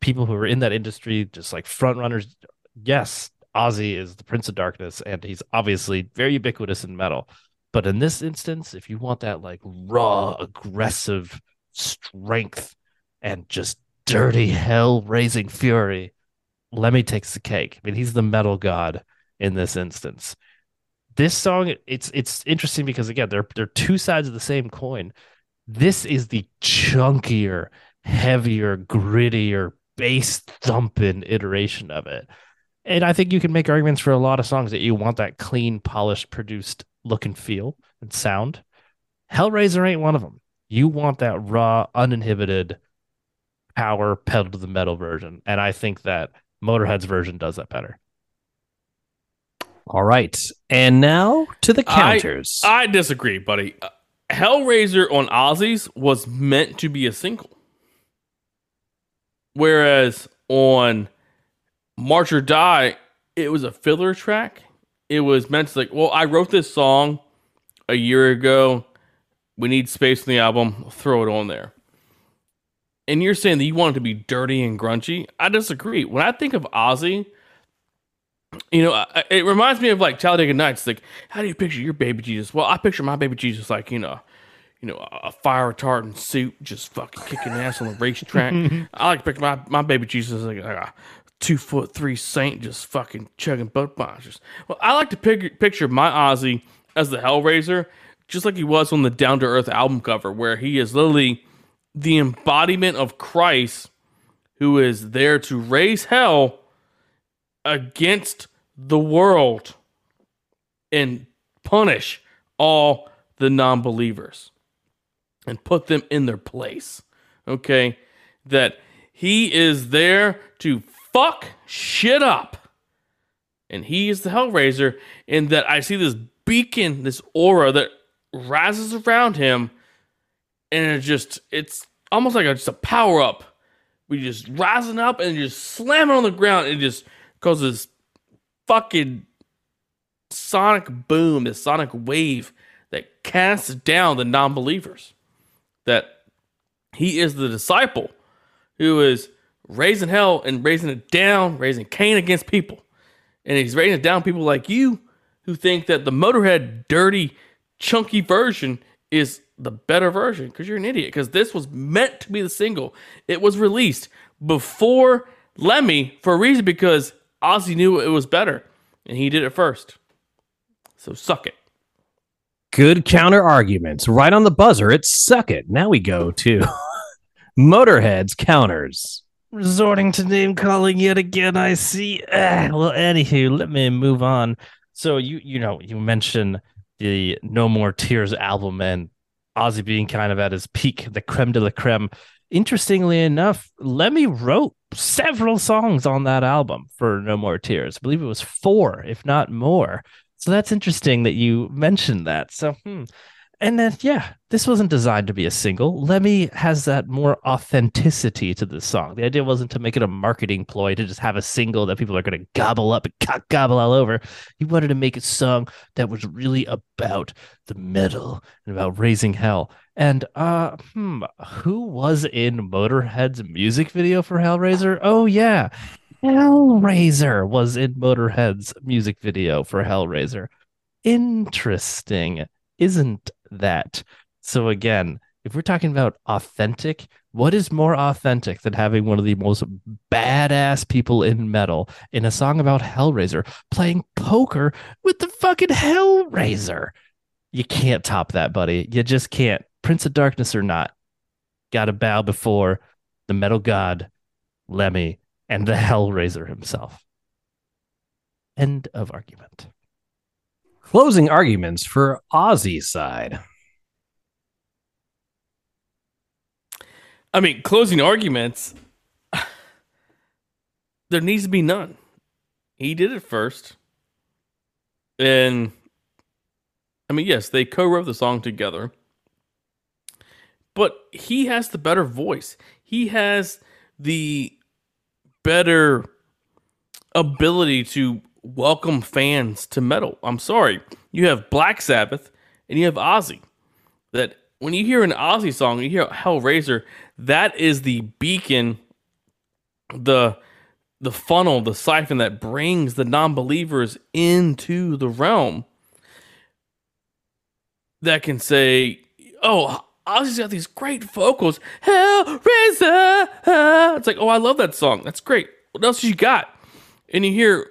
people who are in that industry, just like front runners. Yes, Ozzy is the Prince of Darkness, and he's obviously very ubiquitous in metal. But in this instance, if you want that like raw, aggressive strength and just dirty hell raising fury, Lemmy takes the cake. I mean, he's the metal god in this instance. This song, it's it's interesting because again, they're they're two sides of the same coin. This is the chunkier, heavier, grittier, bass thumping iteration of it. And I think you can make arguments for a lot of songs that you want that clean, polished, produced look and feel and sound. Hellraiser ain't one of them. You want that raw, uninhibited power pedal to the metal version. And I think that Motorhead's version does that better. All right. And now to the counters. I disagree, buddy. Uh, Hellraiser on Ozzy's was meant to be a single. Whereas on March or Die, it was a filler track. It was meant to like, well, I wrote this song a year ago. We need space in the album. Throw it on there. And you're saying that you want it to be dirty and grungy. I disagree. When I think of Ozzy, you know, it reminds me of like Talladega Nights. Like, how do you picture your baby Jesus? Well, I picture my baby Jesus like, you know, you know, a fire retardant suit, just fucking kicking ass on the racetrack. [laughs] I like to picture my, my baby Jesus like, like a two foot three saint, just fucking chugging boat bombs. Well, I like to pic- picture my Ozzy as the Hellraiser, just like he was on the Down to Earth album cover, where he is literally the embodiment of Christ who is there to raise hell against the world and punish all the non believers and put them in their place. Okay? That he is there to fuck shit up. And he is the Hellraiser. And that I see this beacon, this aura that rises around him. And it just, it's almost like a, just a power up. We just rising up and just slamming on the ground. and just causes fucking sonic boom, this sonic wave that casts down the non believers. That he is the disciple who is raising hell and raising it down, raising Cain against people. And he's raising it down people like you who think that the Motorhead dirty, chunky version is the better version because you're an idiot. Because this was meant to be the single. It was released before Lemmy for a reason because Ozzy knew it was better and he did it first. So suck it. Good counter arguments. Right on the buzzer. It's suck it. Now we go to [laughs] Motorhead's counters. Resorting to name calling yet again. I see. Ah, well, anywho, let me move on. So you you know you mentioned the No More Tears album and Ozzy being kind of at his peak, the creme de la creme. Interestingly enough, Lemmy wrote several songs on that album for No More Tears. I believe it was four, if not more. So that's interesting that you mentioned that. So, hmm. And then, yeah, this wasn't designed to be a single. Lemmy has that more authenticity to the song. The idea wasn't to make it a marketing ploy to just have a single that people are going to gobble up and gobble all over. He wanted to make a song that was really about the metal and about raising hell. And uh, hmm, who was in Motorhead's music video for Hellraiser? Oh yeah, Hellraiser was in Motorhead's music video for Hellraiser. Interesting, isn't that? So again, if we're talking about authentic, what is more authentic than having one of the most badass people in metal in a song about Hellraiser playing poker with the fucking Hellraiser? You can't top that, buddy. You just can't. Prince of Darkness or not, got to bow before the metal god, Lemmy, and the Hellraiser himself. End of argument. Closing arguments for Ozzy side. I mean, closing arguments, [sighs] there needs to be none. He did it first. And I mean, yes, they co wrote the song together. But he has the better voice. He has the better ability to welcome fans to metal. I'm sorry. You have Black Sabbath and you have Ozzy. That when you hear an Ozzy song, you hear Hellraiser, that is the beacon, the the funnel, the siphon that brings the non-believers into the realm that can say, "Oh, Ozzy's got these great vocals, Hellraiser." It's like, "Oh, I love that song. That's great. What else you got?" And you hear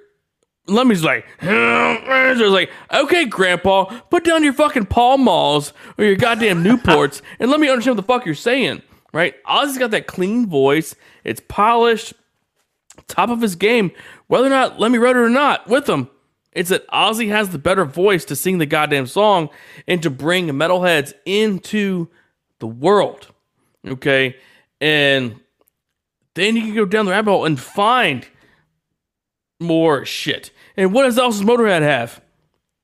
Lemmy's like, [laughs] Hellraiser's like, okay, Grandpa, put down your fucking Pall Malls or your goddamn Newports [laughs] and let me understand what the fuck you're saying, right? Ozzy's got that clean voice. It's polished, top of his game. Whether or not Lemmy wrote it or not with him, it's that Ozzy has the better voice to sing the goddamn song and to bring metalheads into the world, okay? And then you can go down the rabbit hole and find more shit. And what does does Motorhead have?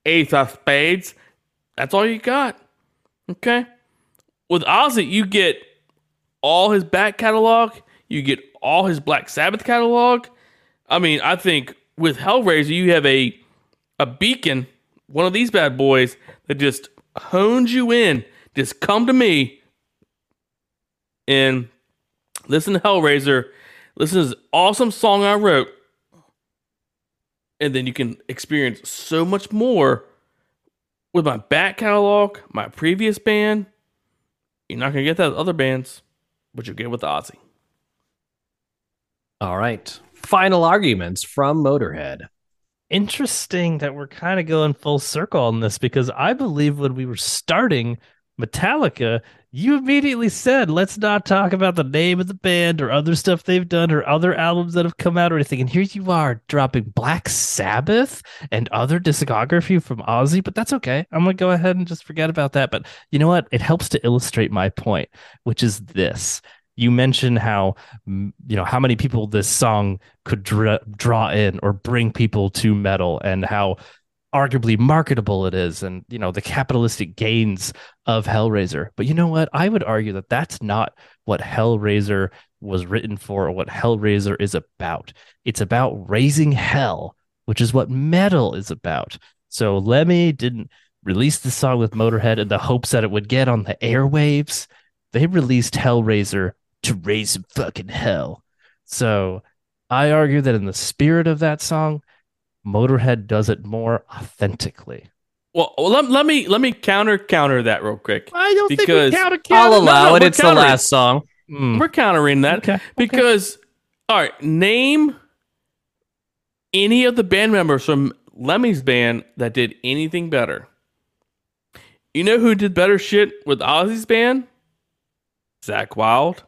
Ace of Spades. That's all you got. Okay. With Ozzy, you get all his back catalog. You get all his Black Sabbath catalog. I mean, I think with Hellraiser, you have a a beacon, one of these bad boys that just hones you in. Just come to me and listen to Hellraiser. Listen to this awesome song I wrote and then you can experience so much more with my back catalog, my previous band. You're not gonna get that with other bands, but you'll get with Ozzy. All right. Final arguments from Motorhead. interesting that we're kind of going full circle on this because I believe when we were starting Metallica, you immediately said, let's not talk about the name of the band or other stuff they've done or other albums that have come out or anything. And here you are dropping Black Sabbath and other discography from Ozzy, but that's okay. I'm going to go ahead and just forget about that. But you know what? It helps to illustrate my point, which is this. You mentioned how, you know, how many people this song could dra- draw in or bring people to metal and how arguably marketable it is and you know the capitalistic gains of hellraiser. But you know what? I would argue that that's not what hellraiser was written for or what hellraiser is about. It's about raising hell which is what metal is about. So lemmy didn't release the song with motorhead in the hopes that it would get on the airwaves. They released hellraiser to raise some fucking hell. So i argue that in the spirit of that song Motorhead does it more authentically. Well, well, let, let me let me counter counter that real quick. I don't Because count a I'll allow no, it. we're It's the last song. Mm. We're countering that Okay, okay. because all right, name any of the band members from Lemmy's band that did anything better. You know who did better shit with Ozzy's band? Zakk Wylde.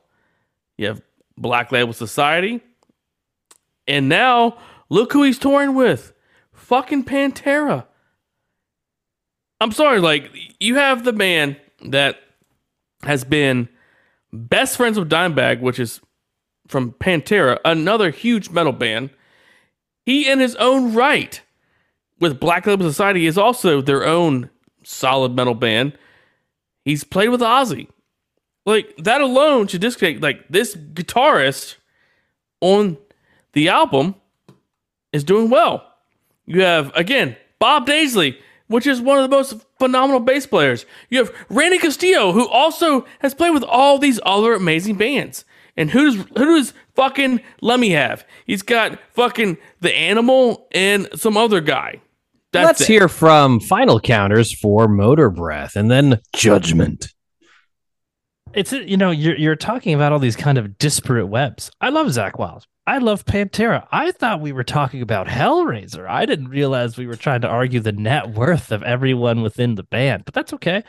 You have Black Label Society. And now look who he's touring with. Fucking Pantera. I'm sorry, like you have the man that has been best friends with Dimebag, which is from Pantera, another huge metal band. He, in his own right, with Black Label Society, is also their own solid metal band. He's played with Ozzy. Like that alone should disconnect. Like this guitarist on the album is doing well. You have again Bob Daisley, which is one of the most phenomenal bass players. You have Randy Castillo, who also has played with all these other amazing bands. And who does who does fucking Lemmy have? He's got fucking the Animal and some other guy. That's Let's it. hear from final counters for Motor Breath and then Judgment. It's you know you're you're talking about all these kind of disparate webs. I love Zakk Wylde. I love Pantera. I thought we were talking about Hellraiser. I didn't realize we were trying to argue the net worth of everyone within the band, but that's okay.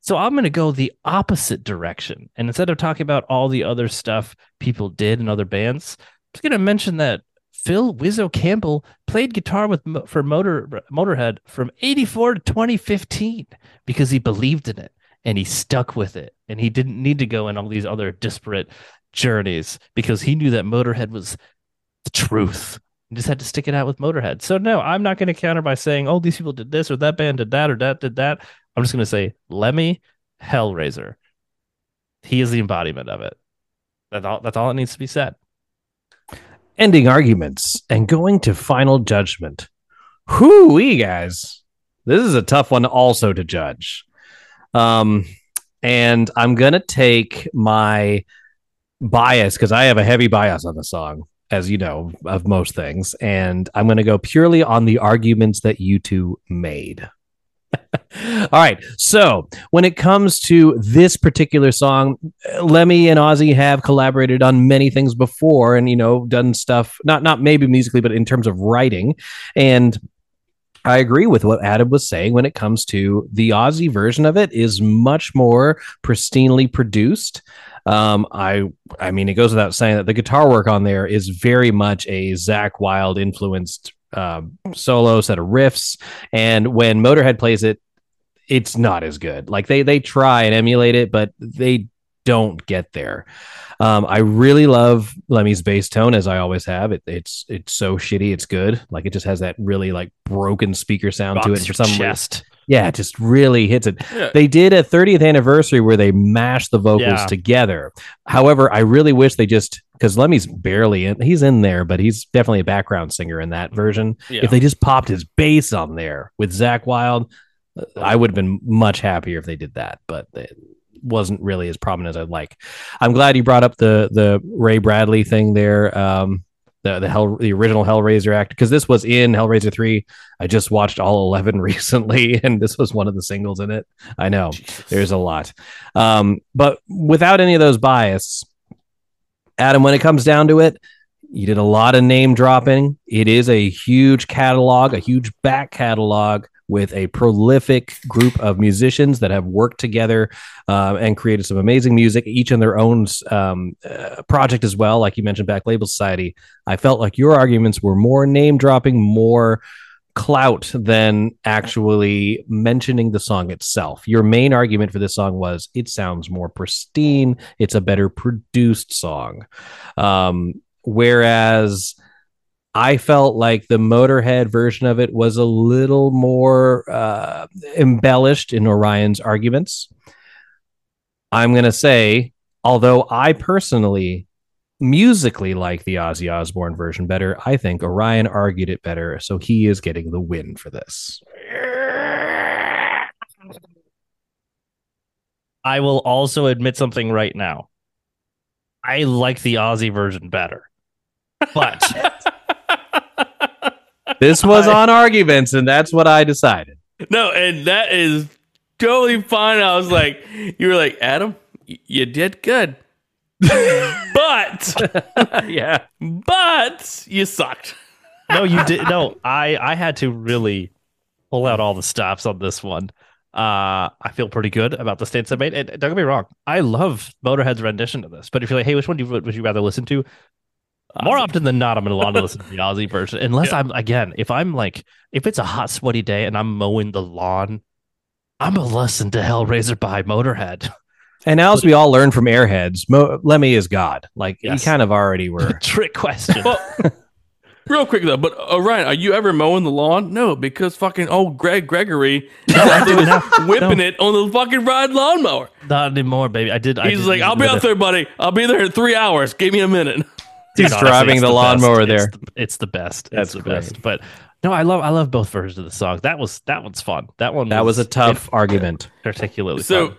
So I'm going to go the opposite direction. And instead of talking about all the other stuff people did in other bands, I'm just going to mention that Phil Wizzo Campbell played guitar with for Motor Motorhead from 84 to 2015 because he believed in it and he stuck with it and he didn't need to go in all these other disparate journeys because he knew that Motorhead was the truth. He just had to stick it out with Motorhead. So no, I'm not going to counter by saying, "Oh, these people did this or that band did that or that did that." I'm just going to say Lemmy Hellraiser. He is the embodiment of it. That's all. That's all that needs to be said. Ending arguments and going to final judgment. Whoo, we guys. This is a tough one also to judge. Um, and I'm gonna take my bias because I have a heavy bias on the song, as you know, of most things, and I'm gonna go purely on the arguments that you two made. [laughs] All right. So when it comes to this particular song, Lemmy and Ozzy have collaborated on many things before, and you know, done stuff not not maybe musically, but in terms of writing. And I agree with what Adam was saying when it comes to the Ozzy version of it is much more pristinely produced. Um, I I mean, it goes without saying that the guitar work on there is very much a Zakk Wylde influenced uh, solo set of riffs, and when Motorhead plays it, it's not as good. Like they they try and emulate it, but they don't get there. Um, I really love Lemmy's bass tone, as I always have. It, it's it's so shitty, it's good. Like it just has that really like broken speaker sound to it for some reason. Yeah, it just really hits it. Yeah. They did a 30th anniversary where they mashed the vocals Yeah. together. However, I really wish they just because Lemmy's barely in. He's in there, but he's definitely a background singer in that version. Yeah. If they just popped his bass on there with Zakk Wylde, I would have been much happier if they did that. But it wasn't really as prominent as I'd like. I'm glad you brought up the the Ray Bradley thing there. Um, the the hell the original Hellraiser act because this was in Hellraiser three. I just watched all eleven [laughs] recently, and this was one of the singles in it. I know Jesus. there's a lot, um, but without any of those bias, Adam, when it comes down to it, You did a lot of name dropping. It is a huge catalog, a huge back catalog with a prolific group of musicians that have worked together uh, and created some amazing music, each in their own um, uh, project as well. Like you mentioned, Black Label Society. I felt like your arguments were more name dropping, more clout than actually mentioning the song itself. Your main argument for this song was it sounds more pristine, it's a better produced song. Um, whereas I felt like the Motorhead version of it was a little more uh, embellished in Orion's arguments. I'm going to say, although I personally musically like the Ozzy Osbourne version better, I think Orion argued it better. So he is getting the win for this. I will also admit something right now. I like the Ozzy version better. But [laughs] This [laughs] was I- on arguments, and that's what I decided. No, and that is totally fine. I was like, you were like, Adam, y- you did good. [laughs] but [laughs] yeah. but you sucked. no, you did no, I I had to really pull out all the stops on this one. Uh I feel pretty good about the states I made. And don't get me wrong, I love Motorhead's rendition of this. But if you're like, hey, which one do you, would you rather listen to? More often than not, I'm gonna want to listen to the Ozzy version. Unless Yeah. I'm again, if I'm like, if it's a hot, sweaty day and I'm mowing the lawn, I'm gonna listen to Hellraiser by Motorhead. And as we all learned from Airheads, Mo- Lemmy is God. Like Yes. you kind of already were. [laughs] Trick question. Well, real quick though, but uh, Ryan, are you ever mowing the lawn? No, because fucking old Greg Gregory I [laughs] do now. whipping it on the fucking ride lawnmower. Not anymore, baby. I did. I He's did like, I'll be bit out there, buddy. I'll be there in three hours. Give me a minute. He's Honestly, driving it's the best. lawnmower It's there. the- It's the best. It's That's the great. best. But no, I love I love both versions of the song. That was that one's fun. That one That was a tough argument. [laughs] particularly So, fun.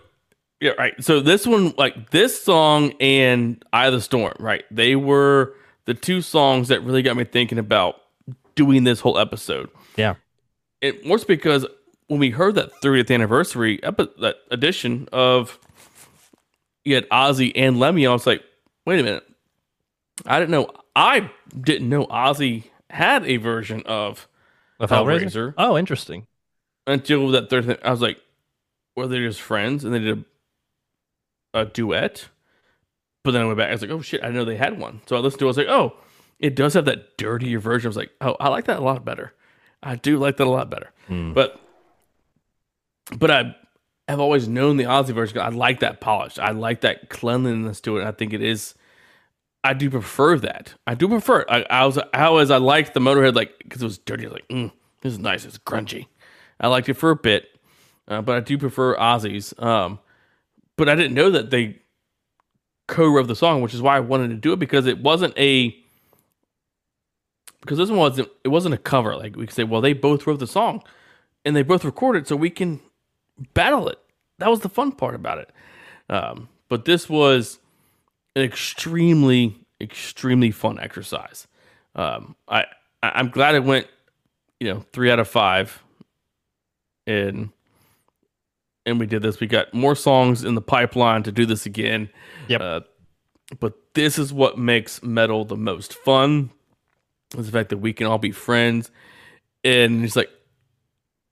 yeah, right. So this one, like this song and "Eye of the Storm," right? They were the two songs that really got me thinking about doing this whole episode. Yeah. It more so because when we heard that 30th anniversary epi- that edition of you had Ozzy and Lemmy, I was like, wait a minute. I didn't know. I didn't know Ozzy had a version of Of Hellraiser. Oh, interesting. until that third thing. I was like, were they just friends? And they did a, a duet. But then I went back. I was like, oh shit, I know they had one. So I listened to it. I was like, oh, it does have that dirtier version. I was like, oh, I like that a lot better. I do like that a lot better. Hmm. But but I have always known the Ozzy version. I like that polish. I like that cleanliness to it. I think it is. I do prefer that. I do prefer it. I, I was how as I liked the Motorhead like because it was dirty. Was like, mm, this is nice. It's grungy. I liked it for a bit, uh, but I do prefer Ozzy's. Um, but I didn't know that they co-wrote the song, which is why I wanted to do it because it wasn't a because this one wasn't it wasn't a cover. Like we could say, well, they both wrote the song and they both recorded, so we can battle it. That was the fun part about it. Um, but this was an extremely, extremely fun exercise. Um, I I'm glad it went, you know, three out of five, and and we did this. We got more songs in the pipeline to do this again. Yep. Uh, but this is what makes metal the most fun. Is the fact that we can all be friends, and he's like,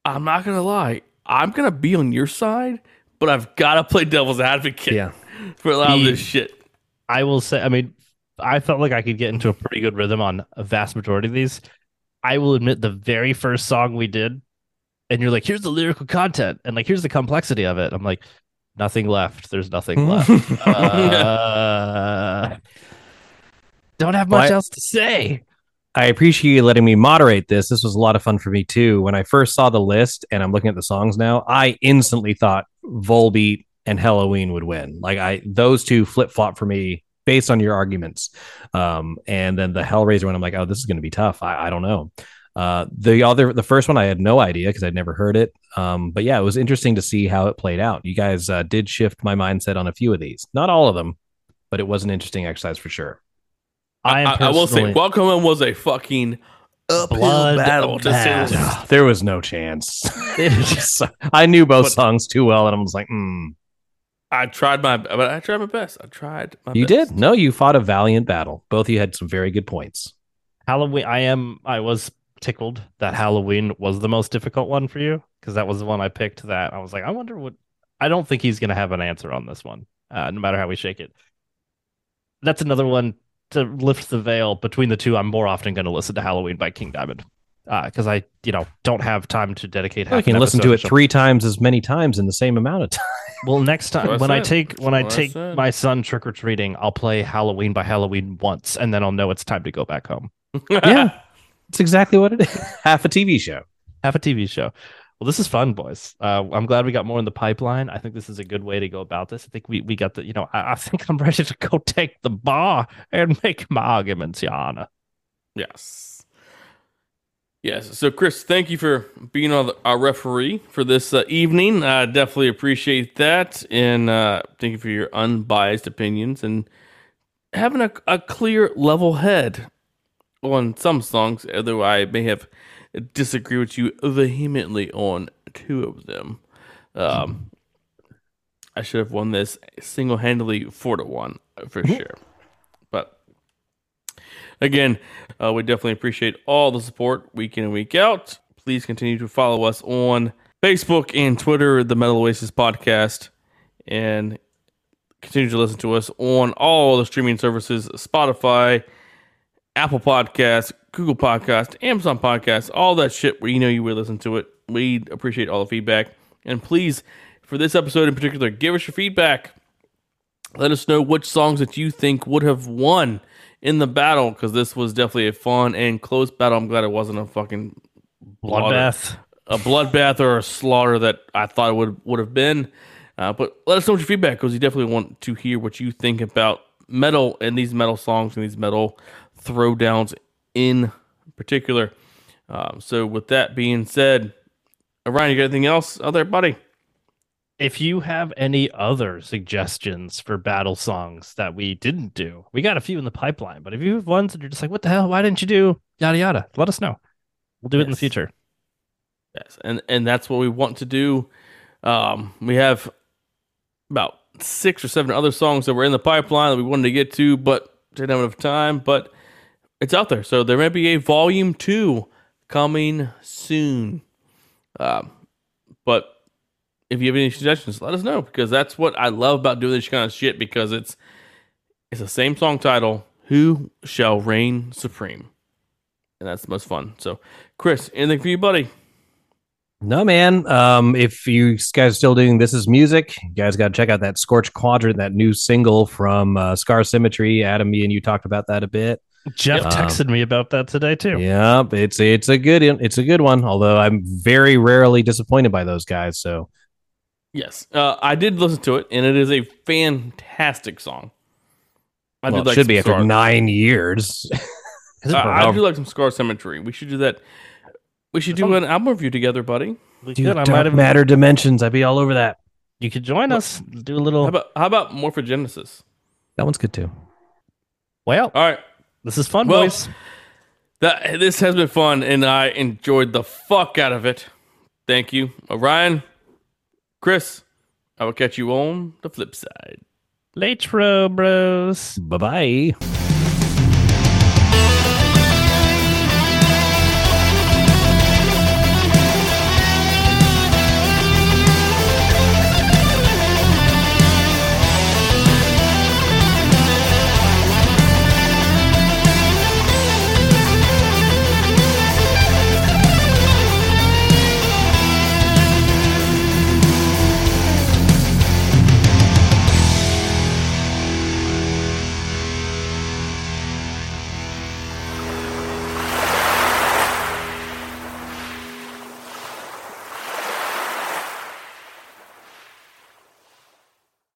I'm not gonna lie, I'm gonna be on your side, but I've got to play devil's advocate Yeah. [laughs] for a lot of this shit. I will say, I mean, I felt like I could get into a pretty good rhythm on a vast majority of these. I will admit, the very first song we did, and you're like, here's the lyrical content, and like, here's the complexity of it. I'm like, nothing left. There's nothing [laughs] left. uh, don't have much Well, I- else to say. I appreciate you letting me moderate this. This was a lot of fun for me too. When I first saw the list and I'm looking at the songs now, I instantly thought Volbeat and Helloween would win. Like I those two flip flop for me based on your arguments. Um, and then the Hellraiser one, I'm like, oh, this is going to be tough. I, I don't know. Uh, the other, the first one, I had no idea because I'd never heard it. Um, but yeah, it was interesting to see how it played out. You guys uh, did shift my mindset on a few of these, not all of them, but it was an interesting exercise for sure. I I, I will say, Welcome Home was a fucking uphill Blood battle to say bath. There was no chance. [laughs] I knew both songs too well, and I was like, hmm. I tried my, but I tried my best. I tried. My You best. did. No, you fought a valiant battle. Both of you had some very good points. Halloween. I am. I was tickled that Halloween was the most difficult one for you because that was the one I picked. That I was like, I wonder what. I don't think he's gonna have an answer on this one, uh, no matter how we shake it. That's another one to lift the veil between the two. I'm more often going to listen to Halloween by King Diamond because I, you know, don't have time to dedicate. I can an listen to it three times as many times in the same amount of time. [laughs] Well, next time what I when I take when I I take said. my son trick or treating, I'll play Halloween by Helloween once, and then I'll know it's time to go back home. [laughs] yeah, it's exactly what it is. [laughs] Half a TV show. Half a TV show. Well, this is fun, boys. Uh, I'm glad we got more in the pipeline. I think this is a good way to go about this. I think we, we got the, you know, I, I think I'm ready to go take the bar and make my arguments, Your Honor. Yes. Yes. So, Chris, thank you for being our, referee for this uh, evening. I definitely appreciate that. And uh, thank you for your unbiased opinions and having a, a clear, level head on some songs, although I may have disagreed with you vehemently on two of them. Um, I should have won this single handedly four to one for sure. Again, uh, we definitely appreciate all the support week in and week out. Please continue to follow us on Facebook and Twitter, the Metal Oasis Podcast, and continue to listen to us on all the streaming services Spotify, Apple Podcasts, Google Podcast, Amazon Podcast, all that shit where you know you would listen to it. We appreciate all the feedback. And please, for this episode in particular, give us your feedback. Let us know which songs that you think would have won in the battle because this was definitely a fun and close battle. I'm glad it wasn't a fucking Bloodbath. a bloodbath or a slaughter that I thought it would would have been. Uh, but let us know what your feedback because you definitely want to hear what you think about metal and these metal songs and these metal throwdowns in particular. Um, so with that being said, Ryan, you got anything else out there, buddy? If you have any other suggestions for battle songs that we didn't do, we got a few in the pipeline. But if you have ones that you're just like, what the hell? Why didn't you do yada yada? Let us know. We'll do it in the future. Yes, and and that's what we want to do. Um, we have about six or seven other songs that were in the pipeline that we wanted to get to, but didn't have enough time. But it's out there, so there may be a volume two coming soon. Um, but if you have any suggestions, let us know because that's what I love about doing this kind of shit because it's it's the same song title. Who shall reign supreme? And that's the most fun. So, Chris, anything for you, buddy? No, man. Um, if you guys are still doing this is music, you guys got to check out that Scorch Quadrant, that new single from uh, Scar Symmetry. Adam, me and you talked about that a bit. Jeff Yep. texted me about that today too. Yeah, it's it's a good it's a good one. Although I'm very rarely disappointed by those guys. So Yes, uh, I did listen to it, and it is a fantastic song. I well, did it like should be some after nine years. [laughs] Uh, I Bernard? do like some Scar Symmetry. We should do that. We should do an album review together, buddy. We Dude, could. I Dark might have. Matter Dimensions. I'd be all over that. You could join us. Do a How little. about how about Morphogenesis? That one's good too. Well, All right, this is fun, Well- boys. that this has been fun, and I enjoyed the fuck out of it. Thank you, uh, Ryan, Chris. I will catch you on the flip side. Late bros. Bye bye.